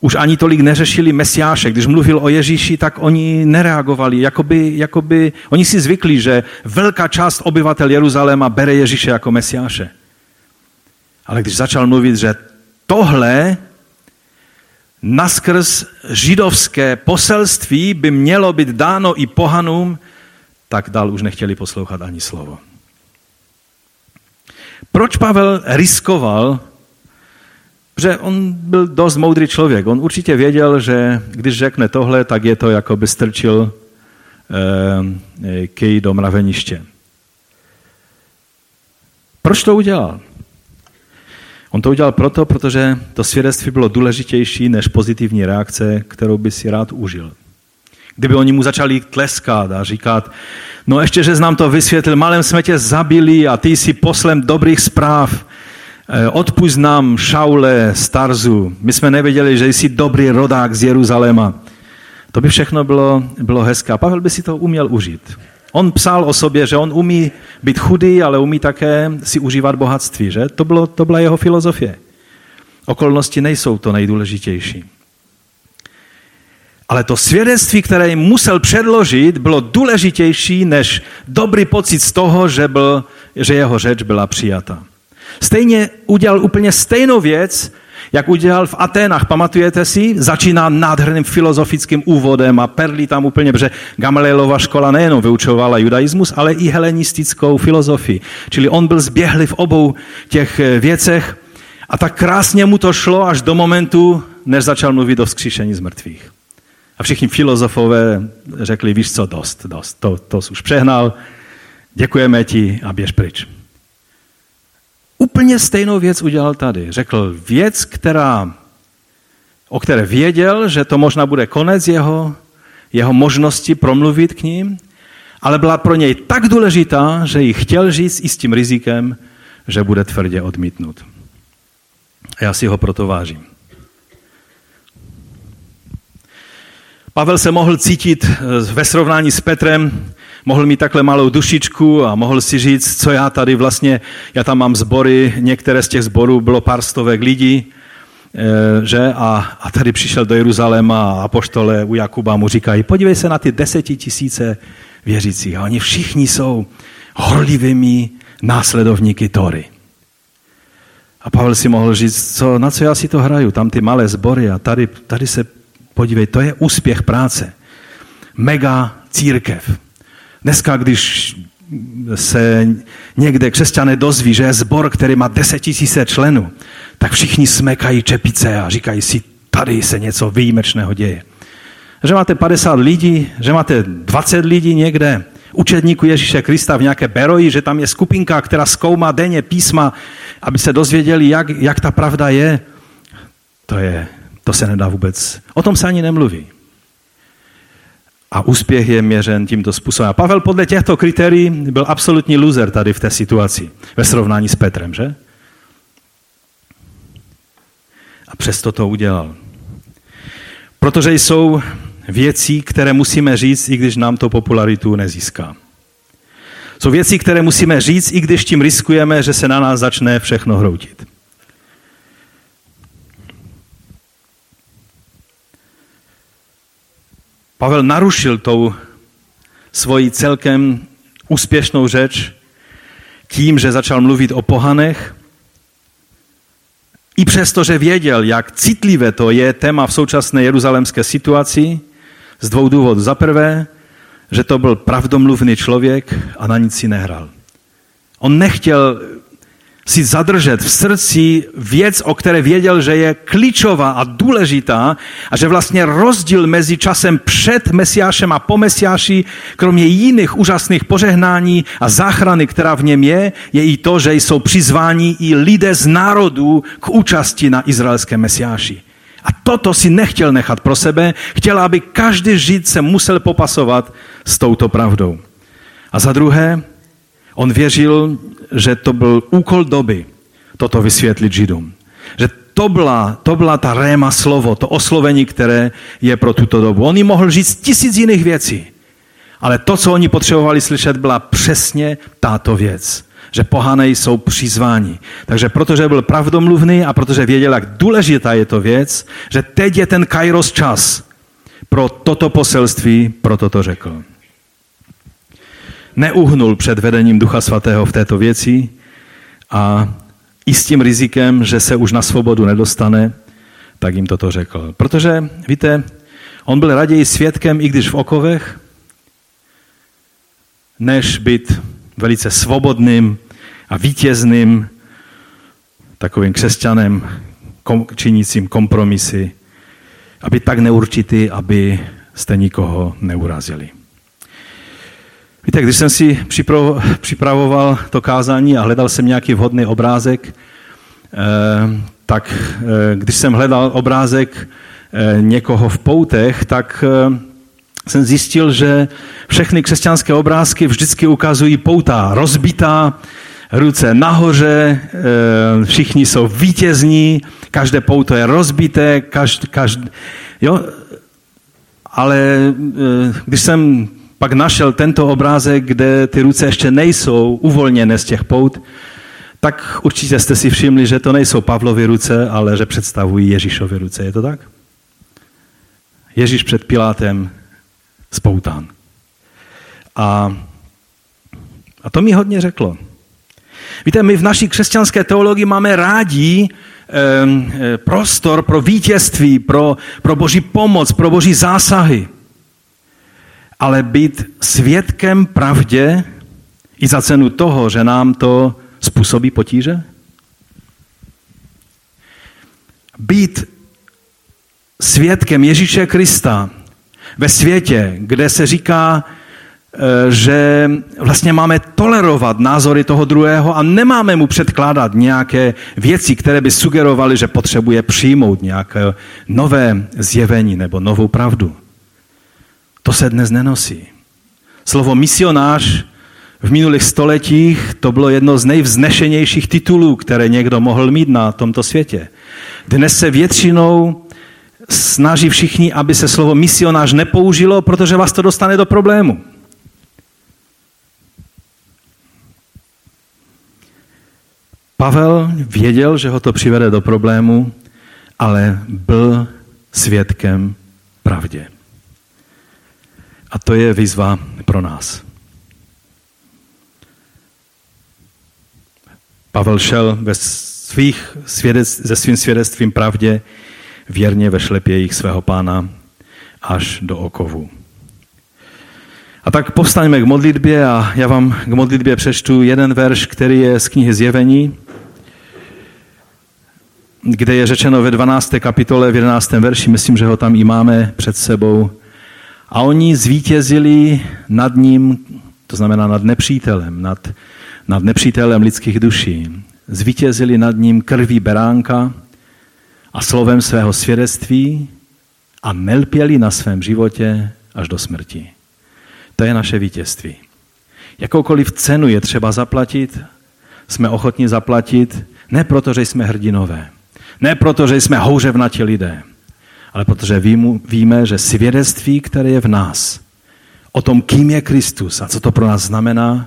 [SPEAKER 1] Už ani tolik neřešili Mesiáše. Když mluvil o Ježíši, tak oni nereagovali. Jakoby, jakoby, oni si zvykli, že velká část obyvatel Jeruzaléma bere Ježíše jako Mesiáše. Ale když začal mluvit, že tohle naskrz židovské poselství by mělo být dáno i pohanům, tak dál už nechtěli poslouchat ani slovo. Proč Pavel riskoval? Že on byl dost moudrý člověk. On určitě věděl, že když řekne tohle, tak je to, jako by strčil eh, kej do mraveniště. Proč to udělal? On to udělal proto, protože to svědectví bylo důležitější než pozitivní reakce, kterou by si rád užil. Kdyby oni mu začali tleskat a říkat, no ještě, že nám to vysvětlil, malem jsme tě zabili a ty jsi poslem dobrých zpráv, odpust nám Šaule z Tarzu, my jsme nevěděli, že jsi dobrý rodák z Jeruzaléma. To by všechno bylo, bylo hezké. A Pavel by si to uměl užít. On psal o sobě, že on umí být chudý, ale umí také si užívat bohatství. Že? To, bylo, to byla jeho filozofie. Okolnosti nejsou to nejdůležitější. Ale to svědectví, které jim musel předložit, bylo důležitější než dobrý pocit z toho, že, byl, že jeho řeč byla přijata. Stejně udělal úplně stejnou věc, jak udělal v Aténách. Pamatujete si? Začíná nádherným filozofickým úvodem a perlí tam úplně, protože Gamalielova škola nejenom vyučovala judaismus, ale i helenistickou filozofii. Čili on byl zběhlý v obou těch eh, věcech a tak krásně mu to šlo až do momentu, než začal mluvit o vzkříšení z mrtvých. A všichni filozofové řekli, víš co, dost, dost, to, to jsi už přehnal, děkujeme ti a běž pryč. Úplně stejnou věc udělal tady. Řekl věc, která, o které věděl, že to možná bude konec jeho, jeho možnosti promluvit k ním, ale byla pro něj tak důležitá, že ji chtěl říct i s tím rizikem, že bude tvrdě odmítnut. A já si ho proto vážím. Pavel se mohl cítit eh, ve srovnání s Petrem, mohl mít takhle malou dušičku a mohl si říct, co já tady vlastně, já tam mám sbory, některé z těch sborů bylo pár stovek lidí, eh, že? A, a tady přišel do Jeruzaléma a apoštole u Jakuba mu říkají, podívej se na ty desetitisíce věřících a oni všichni jsou horlivými následovníky Tory. A Pavel si mohl říct, co, na co já si to hraju, tam ty malé sbory a tady, tady se podívej, to je úspěch práce. Mega církev. Dneska, když se někde křesťané dozví, že je zbor, který má 10 tisíce členů, tak všichni smekají čepice a říkají si, tady se něco výjimečného děje. Že máte 50 lidí, že máte 20 lidí někde, učedníku Ježíše Krista v nějaké beroji, že tam je skupinka, která zkoumá denně písma, aby se dozvěděli, jak, jak ta pravda je, to, je, to se nedá vůbec. O tom se ani nemluví. A úspěch je měřen tímto způsobem. A Pavel podle těchto kritérií byl absolutní loser tady v té situaci, ve srovnání s Petrem, že? A přesto to udělal. Protože jsou věcí, které musíme říct, i když nám to popularitu nezíská. Jsou věci, které musíme říct, i když tím riskujeme, že se na nás začne všechno hroutit. Pavel narušil tou svoji celkem úspěšnou řeč tím, že začal mluvit o pohanech, i přesto, že věděl, jak citlivé to je téma v současné jeruzalémské situaci, z dvou důvodů. Za prvé, že to byl pravdomluvný člověk a na nic si nehrál. On nechtěl si zadržet v srdci věc, o které věděl, že je klíčová a důležitá a že vlastně rozdíl mezi časem před Mesiášem a po Mesiáši, kromě jiných úžasných požehnání a záchrany, která v něm je, je i to, že jsou přizváni i lidé z národů k účasti na izraelském Mesiáši. A toto si nechtěl nechat pro sebe, chtěl, aby každý žid se musel popasovat s touto pravdou. A za druhé, on věřil, že to byl úkol doby toto vysvětlit židům. Že to byla, to byla ta réma slovo, to oslovení, které je pro tuto dobu. On jim mohl říct tisíc jiných věcí, ale to, co oni potřebovali slyšet, byla přesně tato věc že pohané jsou přizváni. Takže protože byl pravdomluvný a protože věděl, jak důležitá je to věc, že teď je ten kairos čas pro toto poselství, proto to řekl. Neuhnul před vedením Ducha Svatého v této věci a i s tím rizikem, že se už na svobodu nedostane, tak jim toto řekl. Protože, víte, on byl raději svědkem, i když v okovech, než být velice svobodným a vítězným takovým křesťanem, kom, činícím kompromisy, aby tak neurčitý, aby jste nikoho neurazili. Víte, když jsem si připravoval to kázání a hledal jsem nějaký vhodný obrázek, eh, tak eh, když jsem hledal obrázek eh, někoho v poutech, tak jsem zjistil, že všechny křesťanské obrázky vždycky ukazují pouta rozbitá, ruce nahoře, všichni jsou vítězní, každé pouto je rozbité, každý, každý, jo, ale když jsem pak našel tento obrázek, kde ty ruce ještě nejsou uvolněné z těch pout, tak určitě jste si všimli, že to nejsou Pavlovy ruce, ale že představují Ježíšovy ruce. Je to tak? Ježíš před Pilátem spoután. A, a to mi hodně řeklo. Víte, my v naší křesťanské teologii máme rádi e, prostor pro vítězství, pro, pro boží pomoc, pro boží zásahy. Ale být svědkem pravdě i za cenu toho, že nám to způsobí potíže? Být svědkem Ježíše Krista ve světě, kde se říká, e, že vlastně máme tolerovat názory toho druhého a nemáme mu předkládat nějaké věci, které by sugerovaly, že potřebuje přijmout nějaké nové zjevení nebo novou pravdu. To se dnes nenosí. Slovo misionář v minulých stoletích to bylo jedno z nejvznešenějších titulů, které někdo mohl mít na tomto světě. Dnes se většinou snaží všichni, aby se slovo misionář nepoužilo, protože vás to dostane do problému. Pavel věděl, že ho to přivede do problému, ale byl svědkem pravdě. A to je výzva pro nás. Pavel šel ve svých svědec, se svým svědectvím pravdě věrně ve šlepějích svého pána až do okovu. A tak povstaňme k modlitbě a já vám k modlitbě přečtu jeden verš, který je z knihy Zjevení, kde je řečeno ve 12. kapitole, v 11. verši, myslím, že ho tam i máme před sebou. A oni zvítězili nad ním, to znamená nad nepřítelem, nad, nad nepřítelem lidských duší. Zvítězili nad ním krví beránka a slovem svého svědectví a nelpěli na svém životě až do smrti. To je naše vítězství. Jakoukoliv cenu je třeba zaplatit, jsme ochotni zaplatit, ne proto, že jsme hrdinové, ne proto, že jsme houřevnatí lidé, ale protože víme, že svědectví, které je v nás, o tom, kým je Kristus a co to pro nás znamená,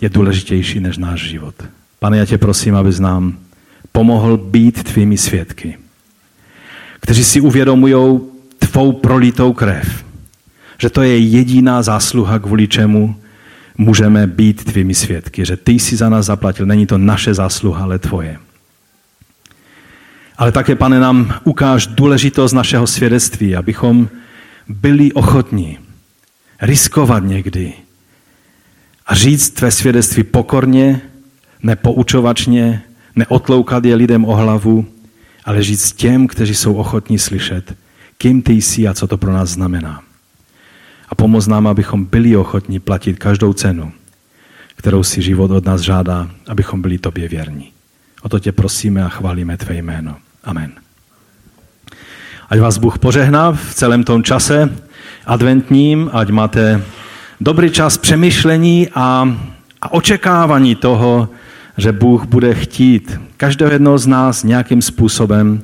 [SPEAKER 1] je důležitější než náš život. Pane, já tě prosím, abys nám pomohl být tvými svědky kteří si uvědomují tvou prolitou krev. Že to je jediná zásluha, kvůli čemu můžeme být tvými svědky. Že ty jsi za nás zaplatil. Není to naše zásluha, ale tvoje. Ale také, pane, nám ukáž důležitost našeho svědectví, abychom byli ochotní riskovat někdy a říct tvé svědectví pokorně, nepoučovačně, neotloukat je lidem o hlavu, ale říct těm, kteří jsou ochotní slyšet, kým ty jsi a co to pro nás znamená. A pomoct nám, abychom byli ochotní platit každou cenu, kterou si život od nás žádá, abychom byli tobě věrní. O to tě prosíme a chválíme tvé jméno. Amen. Ať vás Bůh požehná v celém tom čase adventním, ať máte dobrý čas přemýšlení a, a očekávání toho, že Bůh bude chtít každého jednoho z nás nějakým způsobem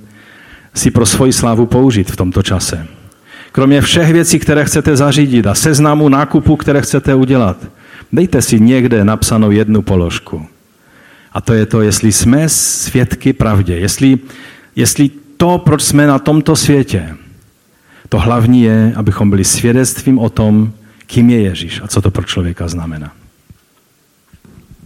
[SPEAKER 1] si pro svoji slávu použít v tomto čase. Kromě všech věcí, které chcete zařídit a seznamu nákupu, které chcete udělat, dejte si někde napsanou jednu položku. A to je to, jestli jsme svědky pravdě, jestli, jestli to, proč jsme na tomto světě, to hlavní je, abychom byli svědectvím o tom, kým je Ježíš a co to pro člověka znamená.